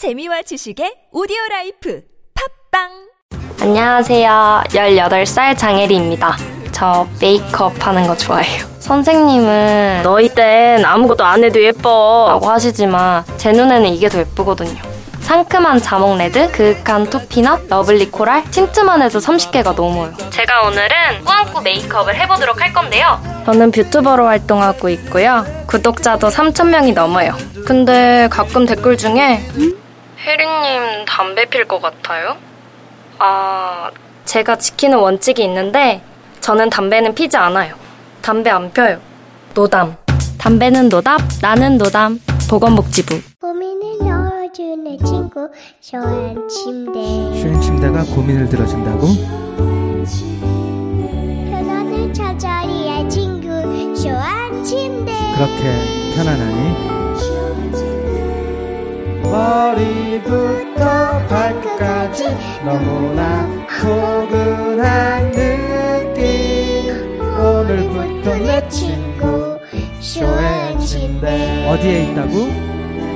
재미와 지식의 오디오 라이프 팟빵 안녕하세요. 18살 장혜리입니다. 저 메이크업 하는 거 좋아해요. 선생님은 너희 땐 아무것도 안 해도 예뻐 라고 하시지만 제 눈에는 이게 더 예쁘거든요. 상큼한 자몽 red, 그윽한 투피넛, lovely coral, 틴트만 해도 30개가 넘어요. 제가 오늘은 꾸안꾸 메이크업을 해보도록 할 건데요. 저는 뷰튜버로 활동하고 있고요. 구독자도 3,000명이 넘어요. 근데 가끔 댓글 중에 혜리님 담배 필 것 같아요? 아, 제가 지키는 원칙이 있는데 저는 담배는 피지 않아요. 담배 안 펴요. 노담. 담배는 노답, 나는 노담. 보건복지부. 고민을 넣어주는 친구 쇼한 침대 슈행 침대가 고민을 들어준다고? 편안한 잠자리의 친구 쇼한 침대 그렇게 편안하니? 머리부터 발끝까지 너무나 포근한 느낌 오늘부터 내 친구 침대 어디에 있다고?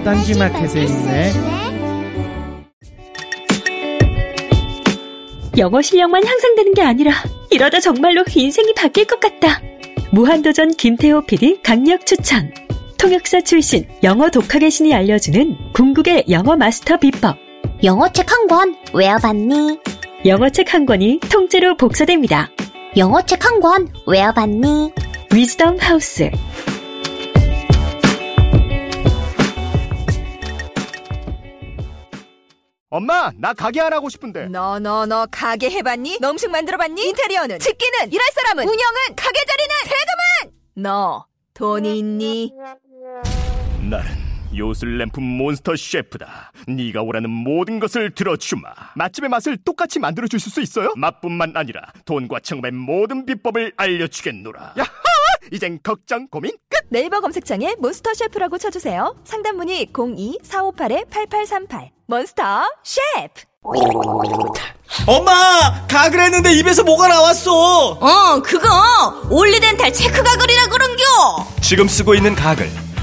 딴지마켓에 있네 영어 실력만 향상되는 게 아니라 이러다 정말로 인생이 바뀔 것 같다. 무한도전 김태호 PD 강력 추천. 통역사 출신 영어 독학의 신이 알려주는 궁극의 영어 마스터 비법. 영어책 한 권 외워봤니? 영어책 한 권이 통째로 복사됩니다. 영어책 한 권 외워봤니? 위즈덤 하우스. 엄마, 나 가게 안 하고 싶은데. 너 너 너 가게 해봤니? 너 음식 만들어봤니? 인테리어는? 집기는? 일할 사람은? 운영은? 가게 자리는? 세금은? 너 돈이 있니? 나는 요술램프 몬스터 셰프다. 네가 원하는 모든 것을 들어주마. 맛집의 맛을 똑같이 만들어 주실 수 있어요? 맛뿐만 아니라 돈과 창업의 모든 비법을 알려주겠노라. 야하! 이젠 걱정 고민 끝. 네이버 검색창에 몬스터 셰프라고 쳐주세요. 상담 문의 02-458-8838 몬스터 셰프 엄마! 가글 했는데 입에서 뭐가 나왔어! 어, 그거 올리덴탈 체크 가글이라 그런겨. 지금 쓰고 있는 가글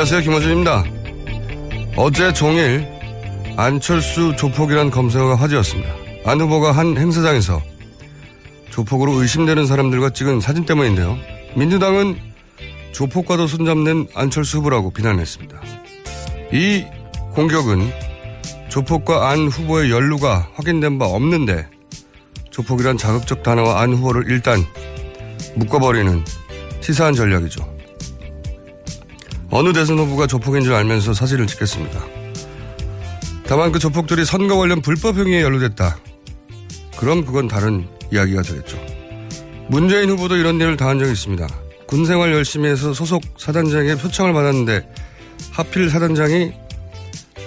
안녕하세요. 김호준입니다. 어제 종일 안철수 조폭이란 검색어가 화제였습니다. 안 후보가 한 행사장에서 조폭으로 의심되는 사람들과 찍은 사진 때문인데요. 민주당은 조폭과도 손잡는 안철수 후보라고 비난했습니다. 이 공격은 조폭과 안 후보의 연루가 확인된 바 없는데 조폭이란 자극적 단어와 안 후보를 일단 묶어버리는 치사한 전략이죠. 어느 대선 후보가 조폭인 줄 알면서 사진을 찍겠습니다. 다만 그 조폭들이 선거 관련 불법 행위에 연루됐다. 그럼 그건 다른 이야기가 되겠죠. 문재인 후보도 이런 일을 당한 적이 있습니다. 군 생활 열심히 해서 소속 사단장의 표창을 받았는데 하필 사단장이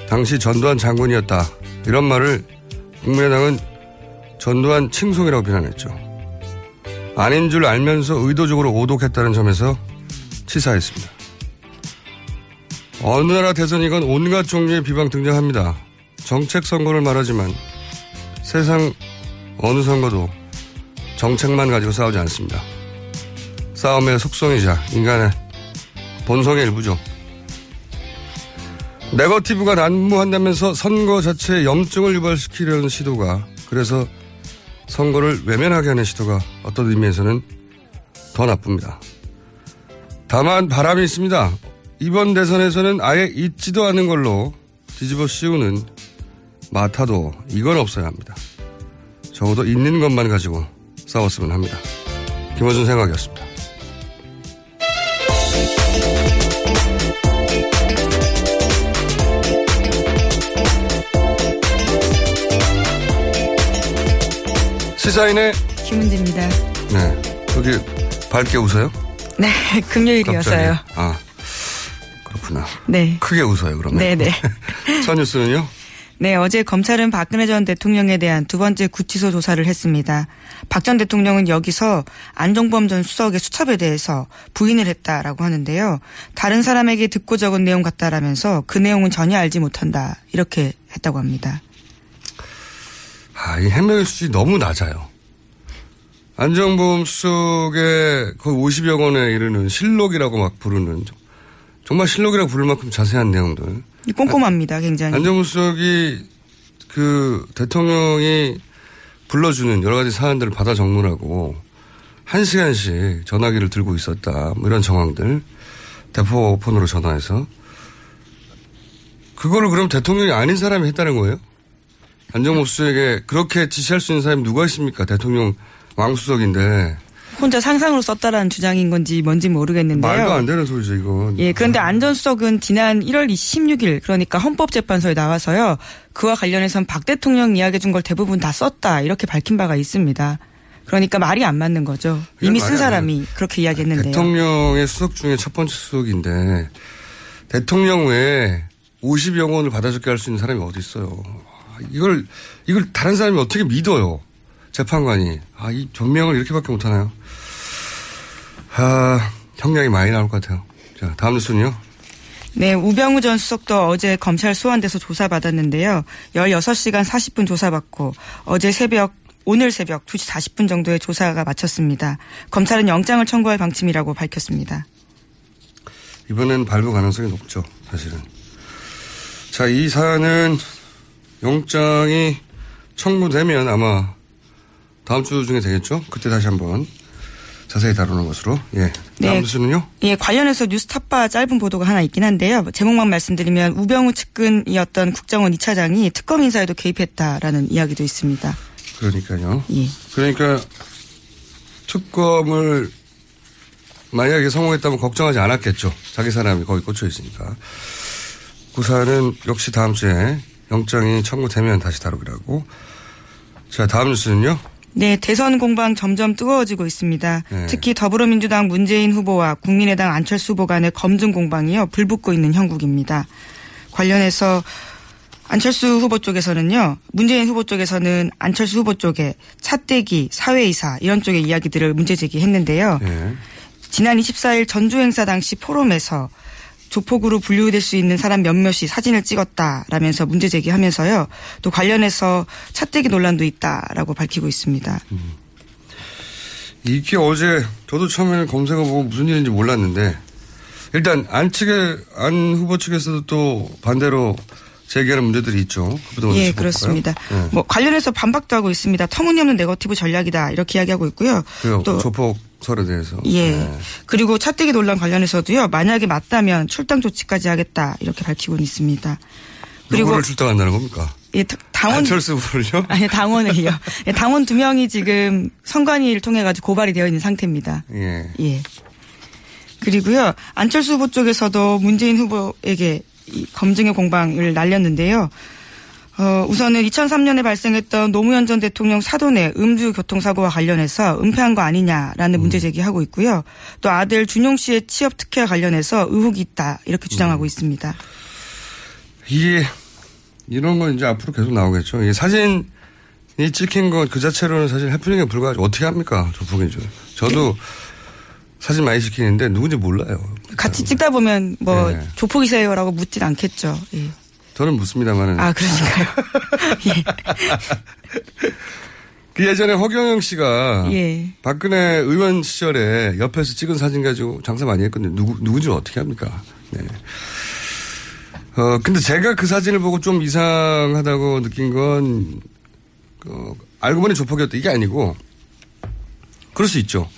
당시 전두환 장군이었다. 이런 말을 국민의당은 전두환 칭송이라고 비난했죠. 아닌 줄 알면서 의도적으로 오독했다는 점에서 치사했습니다. 어느 나라 대선이건 온갖 종류의 비방 등장합니다. 정책 선거를 말하지만 세상 어느 선거도 정책만 가지고 싸우지 않습니다. 싸움의 속성이자 인간의 본성의 일부죠. 네거티브가 난무한다면서 선거 자체에 염증을 유발시키려는 시도가 그래서 선거를 외면하게 하는 시도가 어떤 의미에서는 더 나쁩니다. 다만 바람이 있습니다. 이번 대선에서는 아예 있지도 않은 걸로 뒤집어 씌우는 마타도 이건 없어야 합니다. 적어도 있는 것만 가지고 싸웠으면 합니다. 김호준 생각이었습니다. 시사인의 김은지입니다. 네. 여기 밝게 웃어요? 네, 금요일이어서요. 갑자기. 아. 그렇구나. 네. 크게 웃어요, 그러면. 네네. 첫 뉴스는요? 네, 어제 검찰은 박근혜 전 대통령에 대한 두 번째 구치소 조사를 했습니다. 박 전 대통령은 여기서 안종범 전 수석의 수첩에 대해서 부인을 했다라고 하는데요. 다른 사람에게 듣고 적은 내용 같다라면서 그 내용은 전혀 알지 못한다. 이렇게 했다고 합니다. 아, 이 해명의 수준이 너무 낮아요. 안정범 수석의 거의 50여 권에 이르는 실록이라고 막 부르는 정말 실록이라고 부를 만큼 자세한 내용들. 꼼꼼합니다, 굉장히. 안정범 수석이 그 대통령이 불러주는 여러 가지 사안들을 받아 적느라고 한 시간씩 전화기를 들고 있었다. 뭐 이런 정황들. 대포폰으로 전화해서. 그거를 그럼 대통령이 아닌 사람이 했다는 거예요? 안정범 수석에게 그렇게 지시할 수 있는 사람이 누가 있습니까? 대통령 왕수석인데. 혼자 상상으로 썼다라는 주장인 건지 뭔지 모르겠는데요. 말도 안 되는 소리죠, 이건. 예, 그런데 안전수석은 지난 1월 16일 그러니까 헌법재판소에 나와서요. 그와 관련해선 박 대통령 이야기해 준 걸 대부분 다 썼다 이렇게 밝힌 바가 있습니다. 그러니까 말이 안 맞는 거죠. 이미 쓴 사람이 그렇게 이야기했는데요. 대통령의 수석 중에 첫 번째 수석인데 대통령 외에 50여 원을 받아줄게 할 수 있는 사람이 어디 있어요. 이걸 이걸 다른 사람이 어떻게 믿어요. 재판관이. 아, 이 변명을 이렇게밖에 못하나요? 아, 형량이 많이 나올 것 같아요. 자, 다음 뉴스는요? 네, 우병우 전 수석도 어제 검찰 소환돼서 조사받았는데요. 16시간 40분 조사받고 어제 새벽 오늘 새벽 2시 40분 정도에 조사가 마쳤습니다. 검찰은 영장을 청구할 방침이라고 밝혔습니다. 이번엔 발부 가능성이 높죠, 사실은. 자, 이 사안은 영장이 청구되면 아마 다음 주 중에 되겠죠? 그때 다시 한번 자세히 다루는 것으로. 예. 다음 네. 뉴스는요? 예, 관련해서 뉴스 탑바 짧은 보도가 하나 있긴 한데요. 제목만 말씀드리면 우병우 측근이었던 국정원 2차장이 특검 인사에도 개입했다라는 이야기도 있습니다. 그러니까요. 예. 그러니까 특검을 만약에 성공했다면 걱정하지 않았겠죠. 자기 사람이 거기 꽂혀 있으니까. 구사는 역시 다음 주에 영장이 청구되면 다시 다루기라고. 자, 다음 뉴스는요? 네, 대선 공방 점점 뜨거워지고 있습니다. 네. 특히 더불어민주당 문재인 후보와 국민의당 안철수 후보 간의 검증 공방이요 불붙고 있는 형국입니다. 관련해서 안철수 후보 쪽에서는요, 문재인 후보 쪽에서는 안철수 후보 쪽에 차떼기, 사회이사 이런 쪽의 이야기들을 문제 제기했는데요. 예. 지난 24일 전주 행사 당시 포럼에서 조폭으로 분류될 수 있는 사람 몇몇이 사진을 찍었다라면서 문제 제기하면서요. 또 관련해서 차떼기 논란도 있다라고 밝히고 있습니다. 이게 어제 저도 처음에는 검색어 보고 무슨 일인지 몰랐는데 일단 안 측에 안 후보 측에서도 또 반대로 제기하는 문제들이 있죠. 예? 그렇습니다. 예. 뭐 관련해서 반박도 하고 있습니다. 터무니없는 네거티브 전략이다 이렇게 이야기하고 있고요. 그또 조폭 설에 대해서. 예. 네. 그리고 차떼기 논란 관련해서도요. 만약에 맞다면 출당 조치까지 하겠다 이렇게 밝히고는 있습니다. 그리고 누구를 출당한다는 겁니까? 예, 다- 당원 안철수 후보를요? 아니 당원을요. 예, 당원 두 명이 지금 선관위를 통해 가지고 고발이 되어 있는 상태입니다. 예. 예. 그리고요. 안철수 후보 쪽에서도 문재인 후보에게 이 검증의 공방을 날렸는데요. 어, 우선은 2003년에 발생했던 노무현 전 대통령 사돈의 음주 교통사고와 관련해서 은폐한 거 아니냐라는 문제 제기하고 있고요. 또 아들 준용 씨의 취업 특혜와 관련해서 의혹이 있다 이렇게 주장하고 있습니다. 이게 이런 건 이제 앞으로 계속 나오겠죠. 이 사진이 찍힌 건그 자체로는 사실 해프닝에 불과하죠. 어떻게 합니까? 조폭인 줄. 저도 사진 많이 찍히는데 누군지 몰라요. 같이 찍다 보면 뭐 네. 조폭이세요라고 묻진 않겠죠. 예. 저는 묻습니다만은. 아 그러니까요. 예. 그 예전에 허경영 씨가 예. 박근혜 의원 시절에 옆에서 찍은 사진 가지고 장사 많이 했거든요. 누구, 누군지 어떻게 합니까? 네. 어, 근데 제가 그 사진을 보고 좀 이상하다고 느낀 건, 어, 알고 보니 조폭이었다. 이게 아니고, 그럴 수 있죠.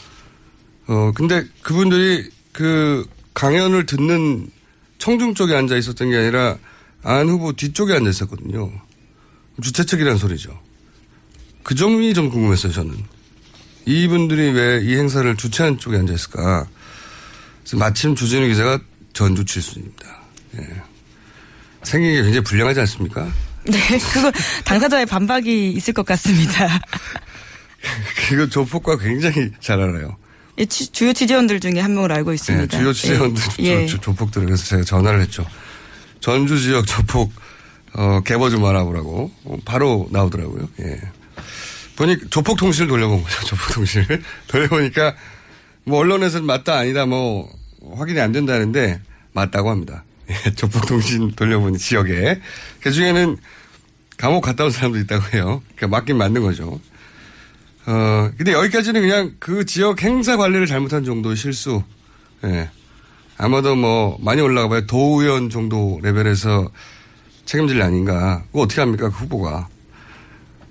어, 근데 그분들이 그 강연을 듣는 청중 쪽에 앉아 있었던 게 아니라 안 후보 뒤쪽에 앉아 있었거든요. 주최 측이라는 소리죠. 그 점이 좀 궁금했어요, 저는. 이분들이 왜 이 행사를 주최한 쪽에 앉아 있을까? 마침 주진우 기자가 전주 출신입니다. 예. 생긴 게 굉장히 불량하지 않습니까? 네, 그거 당사자의 반박이 있을 것 같습니다. 그리고 조폭과 굉장히 잘 알아요. 예, 치- 주요 취재원들 중에 한 명을 알고 예, 있습니다. 주요 취재원들 예. 조, 조폭들 그래서 제가 전화를 했죠. 전주 지역 조폭 어, 개버 좀 알아보라고 어, 바로 나오더라고요. 예. 보니 조폭 통신을 돌려본 거죠. 조폭 통신을 돌려보니까 뭐 언론에서는 맞다 아니다 뭐 확인이 안 된다는데 맞다고 합니다. 예, 조폭 통신 돌려보니 지역에 그 중에는 감옥 갔다 온 사람도 있다고 해요. 그러니까 맞긴 맞는 거죠. 어, 근데 여기까지는 그냥 그 지역 행사 관리를 잘못한 정도의 실수. 예. 아마도 뭐 많이 올라가 봐요. 도의원 정도 레벨에서 책임질 일 아닌가. 그거 어떻게 합니까? 그 후보가.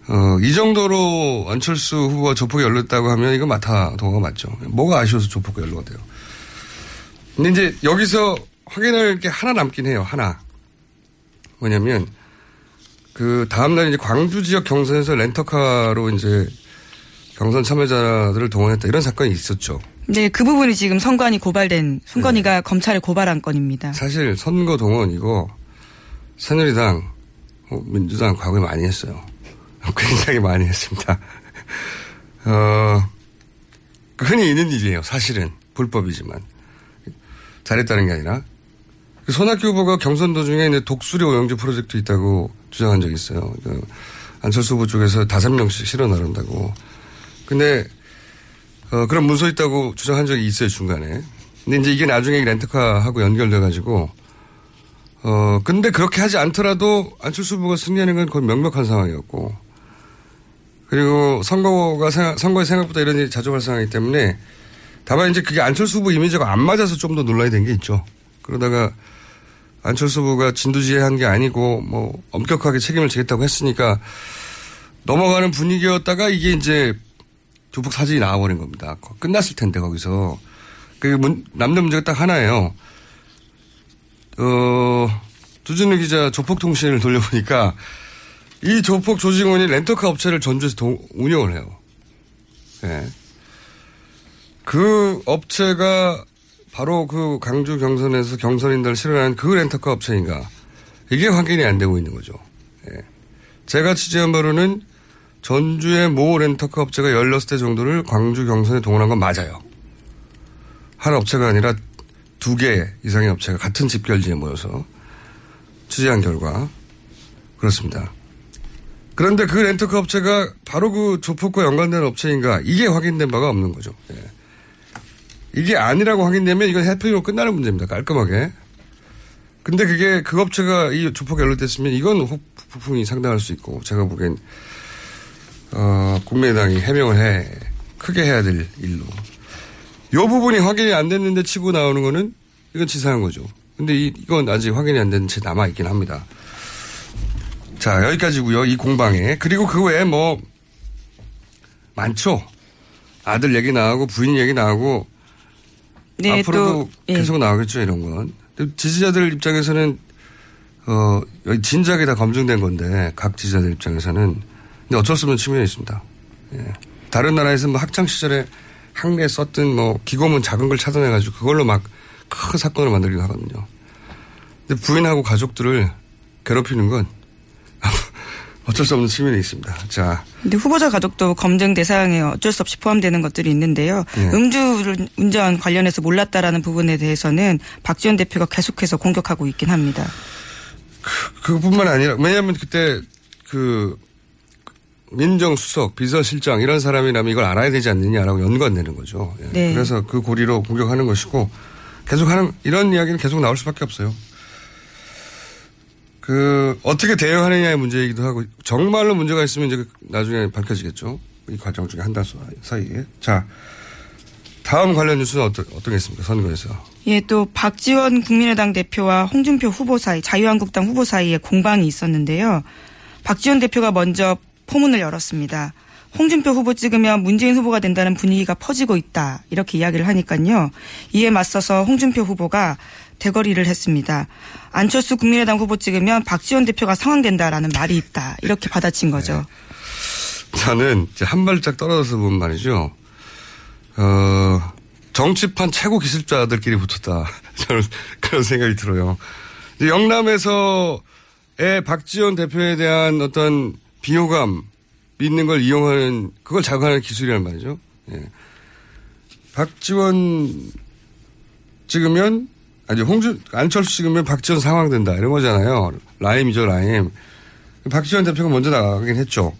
어, 이 정도로 안철수 후보가 조폭에 열렸다고 하면 이거 마타 도가 맞죠. 뭐가 아쉬워서 조폭에 연루가 돼요. 근데 이제 여기서 확인할 게 하나 남긴 해요. 하나. 뭐냐면 그 다음날 이제 광주 지역 경선에서 렌터카로 이제 경선 참여자들을 동원했다 이런 사건이 있었죠. 네, 그 부분이 지금 선관위 고발된 선관위가 검찰에 고발한 건입니다. 사실 선거 동원 이거 새누리당, 어, 민주당 과거에 많이 했어요. 굉장히 많이 했습니다. 어, 흔히 있는 일이에요. 사실은 불법이지만 잘했다는 게 아니라 그 손학규 후보가 경선 도중에 이제 독수리 오영주 프로젝트 있다고 주장한 적이 있어요. 그 안철수 후보 쪽에서 다섯 명씩 실어 나른다고. 근데 어, 그런 문서 있다고 주장한 적이 있어요 중간에. 근데 이제 이게 나중에 렌터카하고 연결돼 가지고 어 근데 그렇게 하지 않더라도 안철수 후보가 승리하는 건 거의 명백한 상황이었고 그리고 선거가 생각- 선거에 생각보다 이런 일이 자주 발생하기 때문에 다만 이제 그게 안철수 후보 이미지가 안 맞아서 좀 더 논란이 된 게 있죠. 그러다가 안철수 후보가 진두지휘한 게 아니고 뭐 엄격하게 책임을 지겠다고 했으니까 넘어가는 분위기였다가 이게 이제 조폭 사진이 나와버린 겁니다. 거- 끝났을 텐데 거기서 그 문- 남는 문제가 딱 하나예요. 어 두준우 기자 조폭 통신을 돌려보니까 이 조폭 조직원이 렌터카 업체를 전주에서 동- 운영을 해요. 예. 그 업체가 바로 그 강주 경선에서 경선인들 실현한 그 렌터카 업체인가 이게 확인이 안 되고 있는 거죠. 예. 제가 취재한 바로는 전주의 모 렌터카 업체가 16대 정도를 광주 경선에 동원한 건 맞아요. 한 업체가 아니라 두 개 이상의 업체가 같은 집결지에 모여서 취재한 결과 그렇습니다. 그런데 그 렌터카 업체가 바로 그 조폭과 연관된 업체인가 이게 확인된 바가 없는 거죠. 예. 이게 아니라고 확인되면 이건 해프닝으로 끝나는 문제입니다. 깔끔하게. 근데 그게 그 업체가 이 조폭에 연루됐으면 이건 호- 부품이 상당할 수 있고 제가 보기엔 어, 국민의당이 해명을 해 크게 해야 될 일로. 요 부분이 확인이 안 됐는데 치고 나오는 거는 이건 치사한 거죠. 근데 이, 이건 아직 확인이 안 된 채 남아 있긴 합니다. 자 여기까지고요. 이 공방에 그리고 그 외에 뭐 많죠. 아들 얘기 나오고 부인 얘기 나오고 네, 앞으로도 또, 예. 계속 나오겠죠 이런 건. 지지자들 입장에서는 어 진작에 다 검증된 건데 각 지지자들 입장에서는 근데 어쩔 수 없는 측면이 있습니다. 예. 다른 나라에서는 뭐 학창 시절에 학내에 썼던 뭐 기고문 작은 걸 찾아내가지고 그걸로 막 큰 사건을 만들기도 하거든요. 근데 부인하고 가족들을 괴롭히는 건 어쩔 수 없는 측면이 있습니다. 자, 근데 후보자 가족도 검증 대상에 어쩔 수 없이 포함되는 것들이 있는데요. 네. 음주 운전 관련해서 몰랐다라는 부분에 대해서는 박지원 대표가 계속해서 공격하고 있긴 합니다. 그뿐만 아니라 왜냐하면 그때 그 민정수석, 비서실장 이런 사람이라면 이걸 알아야 되지 않느냐라고 연관되는 거죠. 예. 네. 그래서 그 고리로 공격하는 것이고 계속 하는 이런 이야기는 계속 나올 수밖에 없어요. 그 어떻게 대응하느냐의 문제이기도 하고 정말로 문제가 있으면 이제 나중에 밝혀지겠죠. 이 과정 중에 한 달 사이에. 자 다음 관련 뉴스는 어떤 어떤 게 있습니까? 선거에서. 예, 또 박지원 국민의당 대표와 홍준표 후보 사이, 자유한국당 후보 사이에 공방이 있었는데요. 박지원 대표가 먼저 포문을 열었습니다. 홍준표 후보 찍으면 문재인 후보가 된다는 분위기가 퍼지고 있다. 이렇게 이야기를 하니까요. 이에 맞서서 홍준표 후보가 대거리를 했습니다. 안철수 국민의당 후보 찍으면 박지원 대표가 상황된다라는 말이 있다. 이렇게 받아친 거죠. 저는 이제 한 발짝 떨어져서 보면 말이죠. 어, 정치판 최고 기술자들끼리 붙었다. 저는 그런 생각이 들어요. 영남에서의 박지원 대표에 대한 어떤 비호감, 믿는 걸 이용하는, 그걸 자극하는 기술이란 말이죠. 예. 박지원 찍으면 아니 홍준 안철수 찍으면 박지원 상황 된다 이런 거잖아요. 라임이죠 라임. 박지원 대표가 먼저 나가긴 했죠.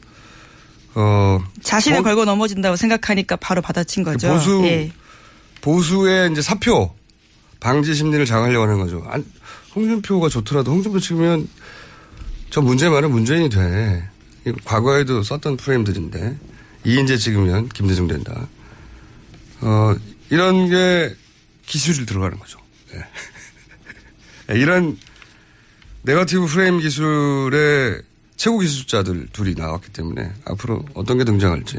어 자신을 보- 걸고 넘어진다고 생각하니까 바로 받아친 거죠. 보수 예. 보수의 이제 사표 방지 심리를 장하려고 하는 거죠. 안, 홍준표가 좋더라도 홍준표 찍으면 저 문제 말은 문재인이 돼. 과거에도 썼던 프레임들인데 이인재 찍으면 김대중 된다. 어 이런 게 기술이 들어가는 거죠. 예. 이런 네거티브 프레임 기술의 최고 기술자들 둘이 나왔기 때문에 앞으로 어떤 게 등장할지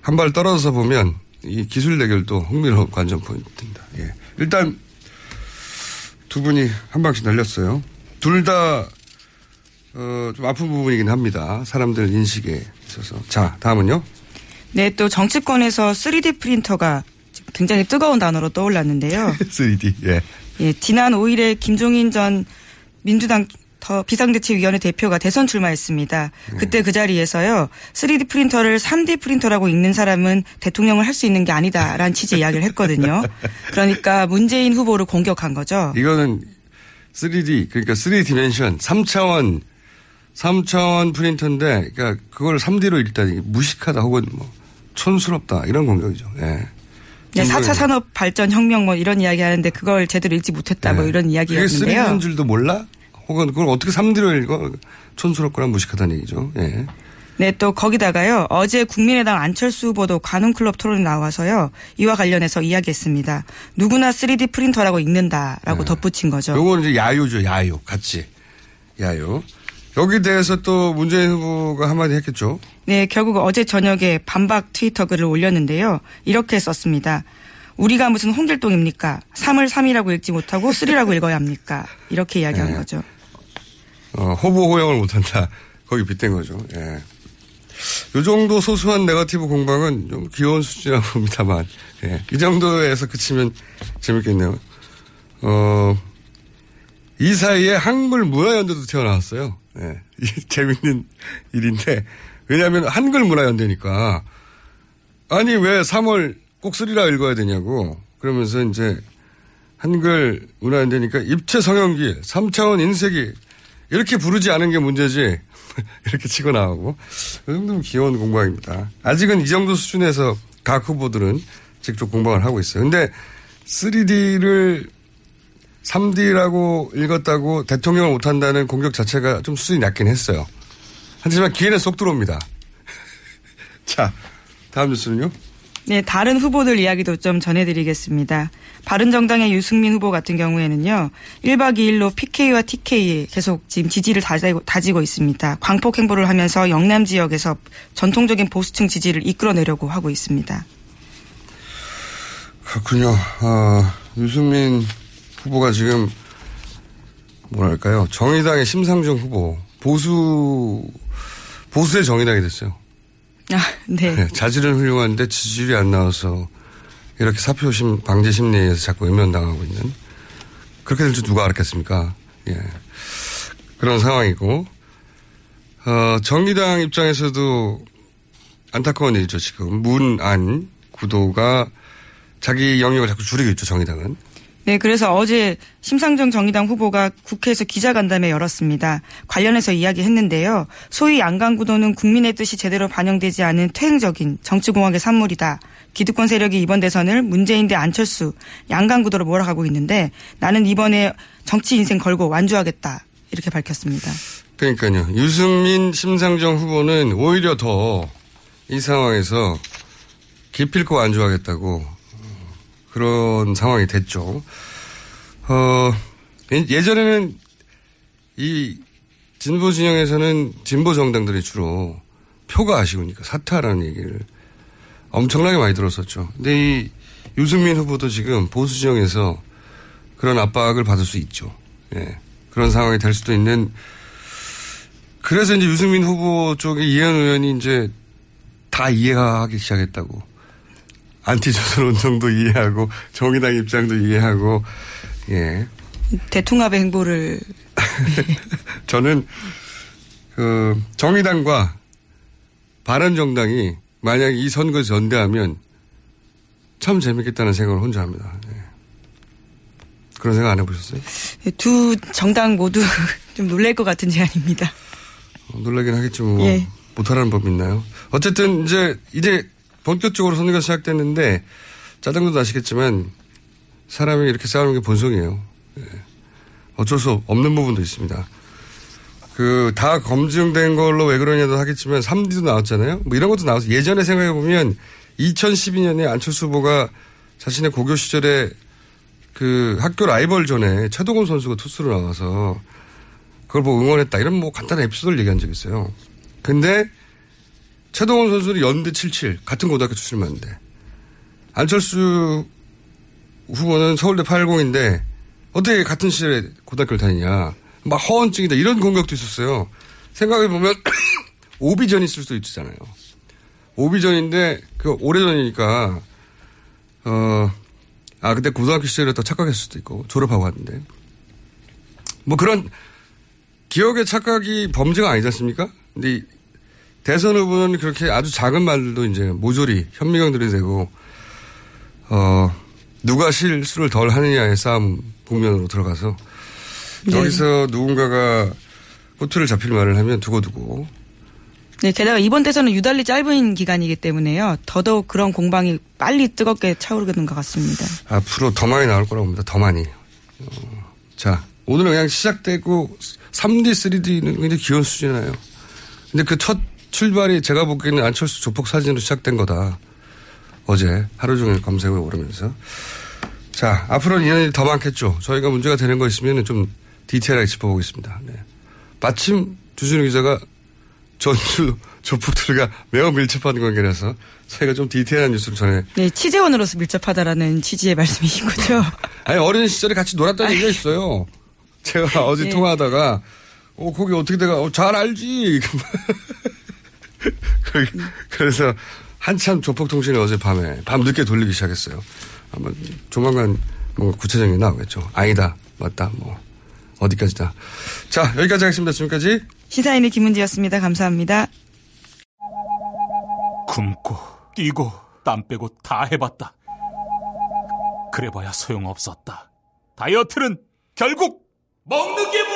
한 발 떨어져서 보면 이 기술 대결도 흥미로운 관전 포인트입니다. 예. 일단 두 분이 한 방씩 날렸어요. 둘 다 어, 좀 아픈 부분이긴 합니다. 사람들 인식에 있어서. 자, 다음은요. 네, 또 정치권에서 3D 프린터가 굉장히 뜨거운 단어로 떠올랐는데요. 3D. 예. 예, 지난 5일에 김종인 전 민주당 더 비상대책위원회 대표가 대선 출마했습니다. 그때 그 자리에서요, 3D 프린터를 3D 프린터라고 읽는 사람은 대통령을 할 수 있는 게 아니다라는 취지의 이야기를 했거든요. 그러니까 문재인 후보를 공격한 거죠. 이거는 3D, 그러니까 3 dimension, 3차원, 3차원 프린터인데, 그러니까 그걸 3D로 읽다 이게 무식하다 혹은 뭐 촌스럽다 이런 공격이죠. 예. 네, 4차 산업 발전 혁명 뭐 이런 이야기 하는데 그걸 제대로 읽지 못했다 뭐 이런 네. 그게 이야기였는데요. 3D인 줄도 몰라? 혹은 그걸 어떻게 3D로 읽어? 촌스럽거나 무식하다는 얘기죠. 예. 네, 또 거기다가요. 어제 국민의당 안철수 후보도 관훈클럽 토론에 나와서요. 이와 관련해서 이야기했습니다. 누구나 3D 프린터라고 읽는다라고 덧붙인 거죠. 요거는 이제 야유죠, 야유. 같이. 야유. 여기 대해서 또 문재인 후보가 한마디 했겠죠. 네, 결국 어제 저녁에 반박 트위터 글을 올렸는데요. 이렇게 썼습니다. 우리가 무슨 홍길동입니까? 3을 3이라고 읽지 못하고 3라고 읽어야 합니까? 이렇게 이야기한 네. 거죠. 어, 호보 호영을 못한다. 거기 빗댄 거죠. 예. 요 정도 소소한 네거티브 공방은 좀 귀여운 수준이라고 봅니다만, 예. 이 정도에서 그치면 재밌겠네요. 어, 이 사이에 한글 문화연대도 태어나왔어요. 예. 재밌는 일인데, 왜냐하면 한글 문화연대니까, 아니, 왜 3월 꼭 쓰리라 읽어야 되냐고, 그러면서 이제, 한글 문화연대니까 입체 성형기, 3차원 인쇄기, 이렇게 부르지 않은 게 문제지. 이렇게 치고 나오고. 이 정도면 귀여운 공방입니다. 아직은 이 정도 수준에서 각 후보들은 직접 공방을 하고 있어요. 근데 3D를 3D라고 읽었다고 대통령을 못한다는 공격 자체가 좀 수준이 낮긴 했어요. 하지만 기회는 쏙 들어옵니다. 자, 다음 뉴스는요? 네, 다른 후보들 이야기도 좀 전해드리겠습니다. 바른정당의 유승민 후보 같은 경우에는요, 1박 2일로 PK와 TK에 계속 지금 지지를 다지고, 다지고 있습니다. 광폭 행보를 하면서 영남 지역에서 전통적인 보수층 지지를 이끌어내려고 하고 있습니다. 그렇군요. 어, 유승민 후보가 지금 뭐랄까요. 정의당의 심상정 후보. 보수, 보수의 정의당이 됐어요. 아, 네. 네, 자질은 훌륭한데 지지율이 안 나와서 이렇게 사표심 방지 심리에서 자꾸 외면당하고 있는 그렇게 될 줄 누가 알았겠습니까? 예. 그런 상황이고 어, 정의당 입장에서도 안타까운 일이죠 지금 문안 구도가 자기 영역을 자꾸 줄이고 있죠 정의당은 네, 그래서 어제 심상정 정의당 후보가 국회에서 기자간담회 열었습니다. 관련해서 이야기했는데요. 소위 양강구도는 국민의 뜻이 제대로 반영되지 않은 퇴행적인 정치공학의 산물이다. 기득권 세력이 이번 대선을 문재인 대 안철수 양강구도로 몰아가고 있는데 나는 이번에 정치 인생 걸고 완주하겠다. 이렇게 밝혔습니다. 그러니까요 유승민 심상정 후보는 오히려 더 이 상황에서 기필코 안주하겠다고 그런 상황이 됐죠. 어, 예- 예전에는 이 진보 진영에서는 진보 정당들이 주로 표가 아쉬우니까 사퇴하라는 얘기를 엄청나게 많이 들었었죠. 근데 이 유승민 후보도 지금 보수 진영에서 그런 압박을 받을 수 있죠. 예. 그런 상황이 될 수도 있는 그래서 이제 유승민 후보 쪽에 이현 의원이 이제 다 이해하기 시작했다고. 안티조선 운동도 이해하고 정의당 입장도 이해하고 예 대통합의 행보를 저는 그 정의당과 바른정당이 만약 이 선거에서 전대하면 참 재밌겠다는 생각을 혼자 합니다. 예. 그런 생각 안 해보셨어요? 두 정당 모두 좀 놀랄 것 같은 제안입니다. 어, 놀라긴 하겠지 뭐 예. 못하라는 법이 있나요? 어쨌든 이제 이제 본격적으로 선거가 시작됐는데 짜장도 아시겠지만 사람이 이렇게 싸우는 게 본성이에요. 예. 어쩔 수 없는 부분도 있습니다. 그 다 검증된 걸로 왜 그러냐도 하겠지만 3D도 나왔잖아요. 뭐 이런 것도 나와서 예전에 생각해 보면 2012년에 안철수 후보가 자신의 고교 시절에 그 학교 라이벌전에 최동원 선수가 투수로 나와서 그걸 보고 응원했다. 이런 뭐 간단한 에피소드를 얘기한 적이 있어요. 근데 최동원 선수는 연대 77 같은 고등학교 출신만인데 안철수 후보는 서울대 80인데 어떻게 같은 시절에 고등학교를 다니냐. 막 허언증이다. 이런 공격도 있었어요. 생각해 보면 오비전 있을 수도 있잖아요. 오비전인데 그 오래전이니까 어, 아, 근데 고등학교 시절에 더 착각했을 수도 있고, 졸업하고 왔는데. 뭐 그런, 기억의 착각이 범죄가 아니지 않습니까? 근데 이 대선 후보는 그렇게 아주 작은 말도 이제 모조리 현미경 들이 되고, 어, 누가 실수를 덜 하느냐의 싸움 국면으로 들어가서, 네. 여기서 누군가가 꼬투를 잡힐 말을 하면 두고두고, 네, 게다가 이번 대선은 유달리 짧은 기간이기 때문에요. 더더욱 그런 공방이 빨리 뜨겁게 차오르는 것 같습니다. 앞으로 더 많이 나올 거라고 봅니다. 더 많이. 어, 자, 오늘은 그냥 시작되고 3D, 3D는 굉장히 귀여운 수준이에요. 근데 그 첫 출발이 제가 보기에는 안철수 조폭 사진으로 시작된 거다. 어제 하루 종일 검색을 오르면서. 자, 앞으로는 인연이 더 많겠죠. 저희가 문제가 되는 거 있으면 좀 디테일하게 짚어보겠습니다. 네. 마침 주준우 기자가 전주 조폭들과 매우 밀접한 관계라서 저희가 좀 디테일한 뉴스를 전해 네, 취재원으로서 밀접하다라는 취지의 말씀이신 거죠. 아니 어린 시절에 같이 놀았다는 얘기가 있어요. 제가 어제 예. 통화하다가 어 거기 어떻게 돼가 어, 잘 알지. 거기- 그래서 한참 조폭통신이 어제 밤에 밤 늦게 돌리기 시작했어요. 아마 조만간 뭔가 구체적인 게 나오겠죠. 아니다, 맞다, 뭐 어디까지다. 자 여기까지 하겠습니다. 지금까지 시사인의 김은지였습니다. 감사합니다. 굶고 뛰고 땀 빼고 다 해봤다. 그래봐야 소용없었다. 다이어트는 결국 먹는 게문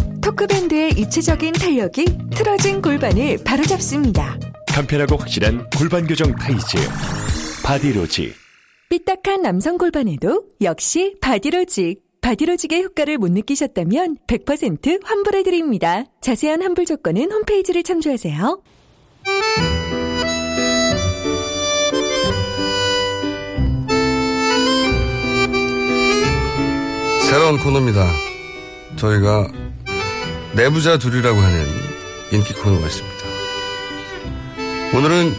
토크밴드의 입체적인 탄력이 틀어진 골반을 바로잡습니다. 간편하고 확실한 골반 교정 타이즈. 바디로직. 삐딱한 남성 골반에도 역시 바디로직. 바디로직의 효과를 못 느끼셨다면 100% 환불해드립니다. 자세한 환불 조건은 홈페이지를 참조하세요. 새로운 코너입니다. 저희가 내부자 둘이라고 하는 인기 코너가 있습니다. 오늘은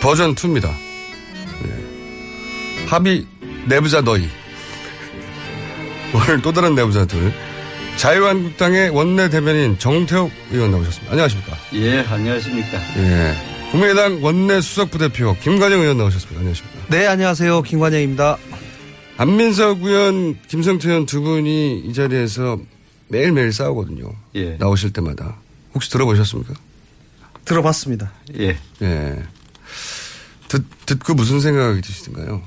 버전 2입니다. 합의 내부자 너희. 오늘 또 다른 내부자 둘. 자유한국당의 원내 대변인 정태욱 의원 나오셨습니다. 안녕하십니까? 예, 안녕하십니까? 예. 국민의당 원내 수석부대표 김관영 의원 나오셨습니다. 안녕하십니까? 네, 안녕하세요. 김관영입니다. 안민석 의원, 김성태 의원 두 분이 이 자리에서 매일매일 싸우거든요. 예. 나오실 때마다. 혹시 들어보셨습니까? 들어봤습니다. 예. 예. 듣, 듣고 무슨 생각이 드시던가요?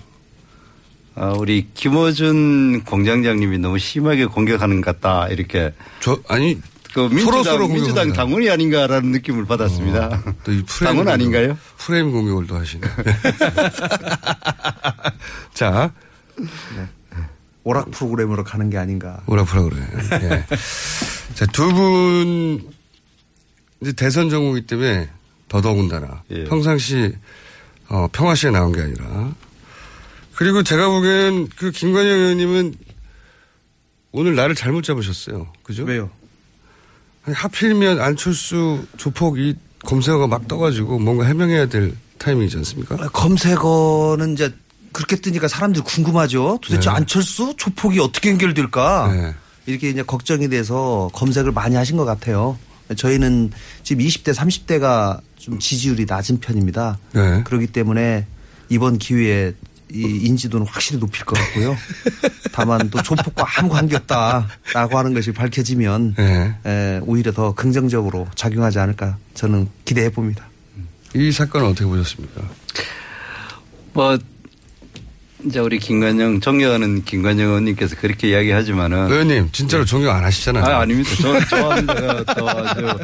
아, 우리 김어준 공장장님이 너무 심하게 공격하는 것 같다, 이렇게. 저, 아니, 그 민주당, 서로 민주당 공격합니다. 당원이 아닌가라는 느낌을 받았습니다. 어, 또이 프레임 당원 공격, 아닌가요? 프레임 공격을 또 하시네. 자. 오락 프로그램으로 가는 게 아닌가. 오락 프로그램. 예. 자, 두 분, 이제 대선 전공이기 때문에 더더군다나. 예. 평상시, 어, 평화시에 나온 게 아니라. 그리고 제가 보기엔 그 김관영 의원님은 오늘 나를 잘못 잡으셨어요. 그죠? 왜요? 아니, 하필이면 안철수 조폭 이 검색어가 막 떠가지고 뭔가 해명해야 될 타이밍이지 않습니까? 검색어는 이제 그렇게 뜨니까 사람들이 궁금하죠. 도대체 네. 안철수 조폭이 어떻게 연결될까? 이렇게 이제 걱정이 돼서 검색을 많이 하신 것 같아요. 저희는 지금 20대, 30대가 좀 지지율이 낮은 편입니다. 네. 그렇기 때문에 이번 기회에 이 인지도는 확실히 높일 것 같고요. 다만 또 조폭과 아무 관계 없다라고 하는 것이 밝혀지면 네. 에, 오히려 더 긍정적으로 작용하지 않을까 저는 기대해 봅니다. 이 사건은 어떻게 보셨습니까? 뭐 이제 우리 김관영 존경하는 김관영 의원님께서 그렇게 이야기하지만은 의원님 진짜로 존경 안 하시잖아요. 아, 아닙니다. 저, 좋아합니다. 또 아주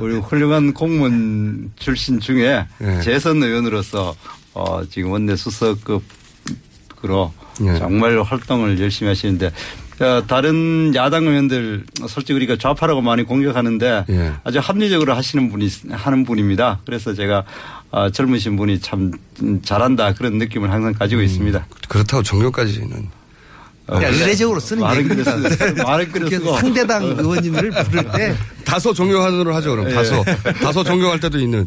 우리 훌륭한 공무원 출신 중에 네. 재선 의원으로서 어, 지금 원내 수석급으로 네. 정말 활동을 열심히 하시는데 어, 다른 야당 의원들 솔직히 우리가 좌파라고 많이 공격하는데 예. 아주 합리적으로 하시는 분이 하는 분입니다. 그래서 제가 어, 젊으신 분이 참 음, 잘한다 그런 느낌을 항상 가지고 있습니다. 그렇다고 존경까지는. 그냥 의례적으로 쓰는 말은. 그래서 말은 그렇게 그래서 상대당 의원님을 부를 때 다소 존경하는으로 하죠, 그럼. 예. 다소. 다소 존경할 때도 있는.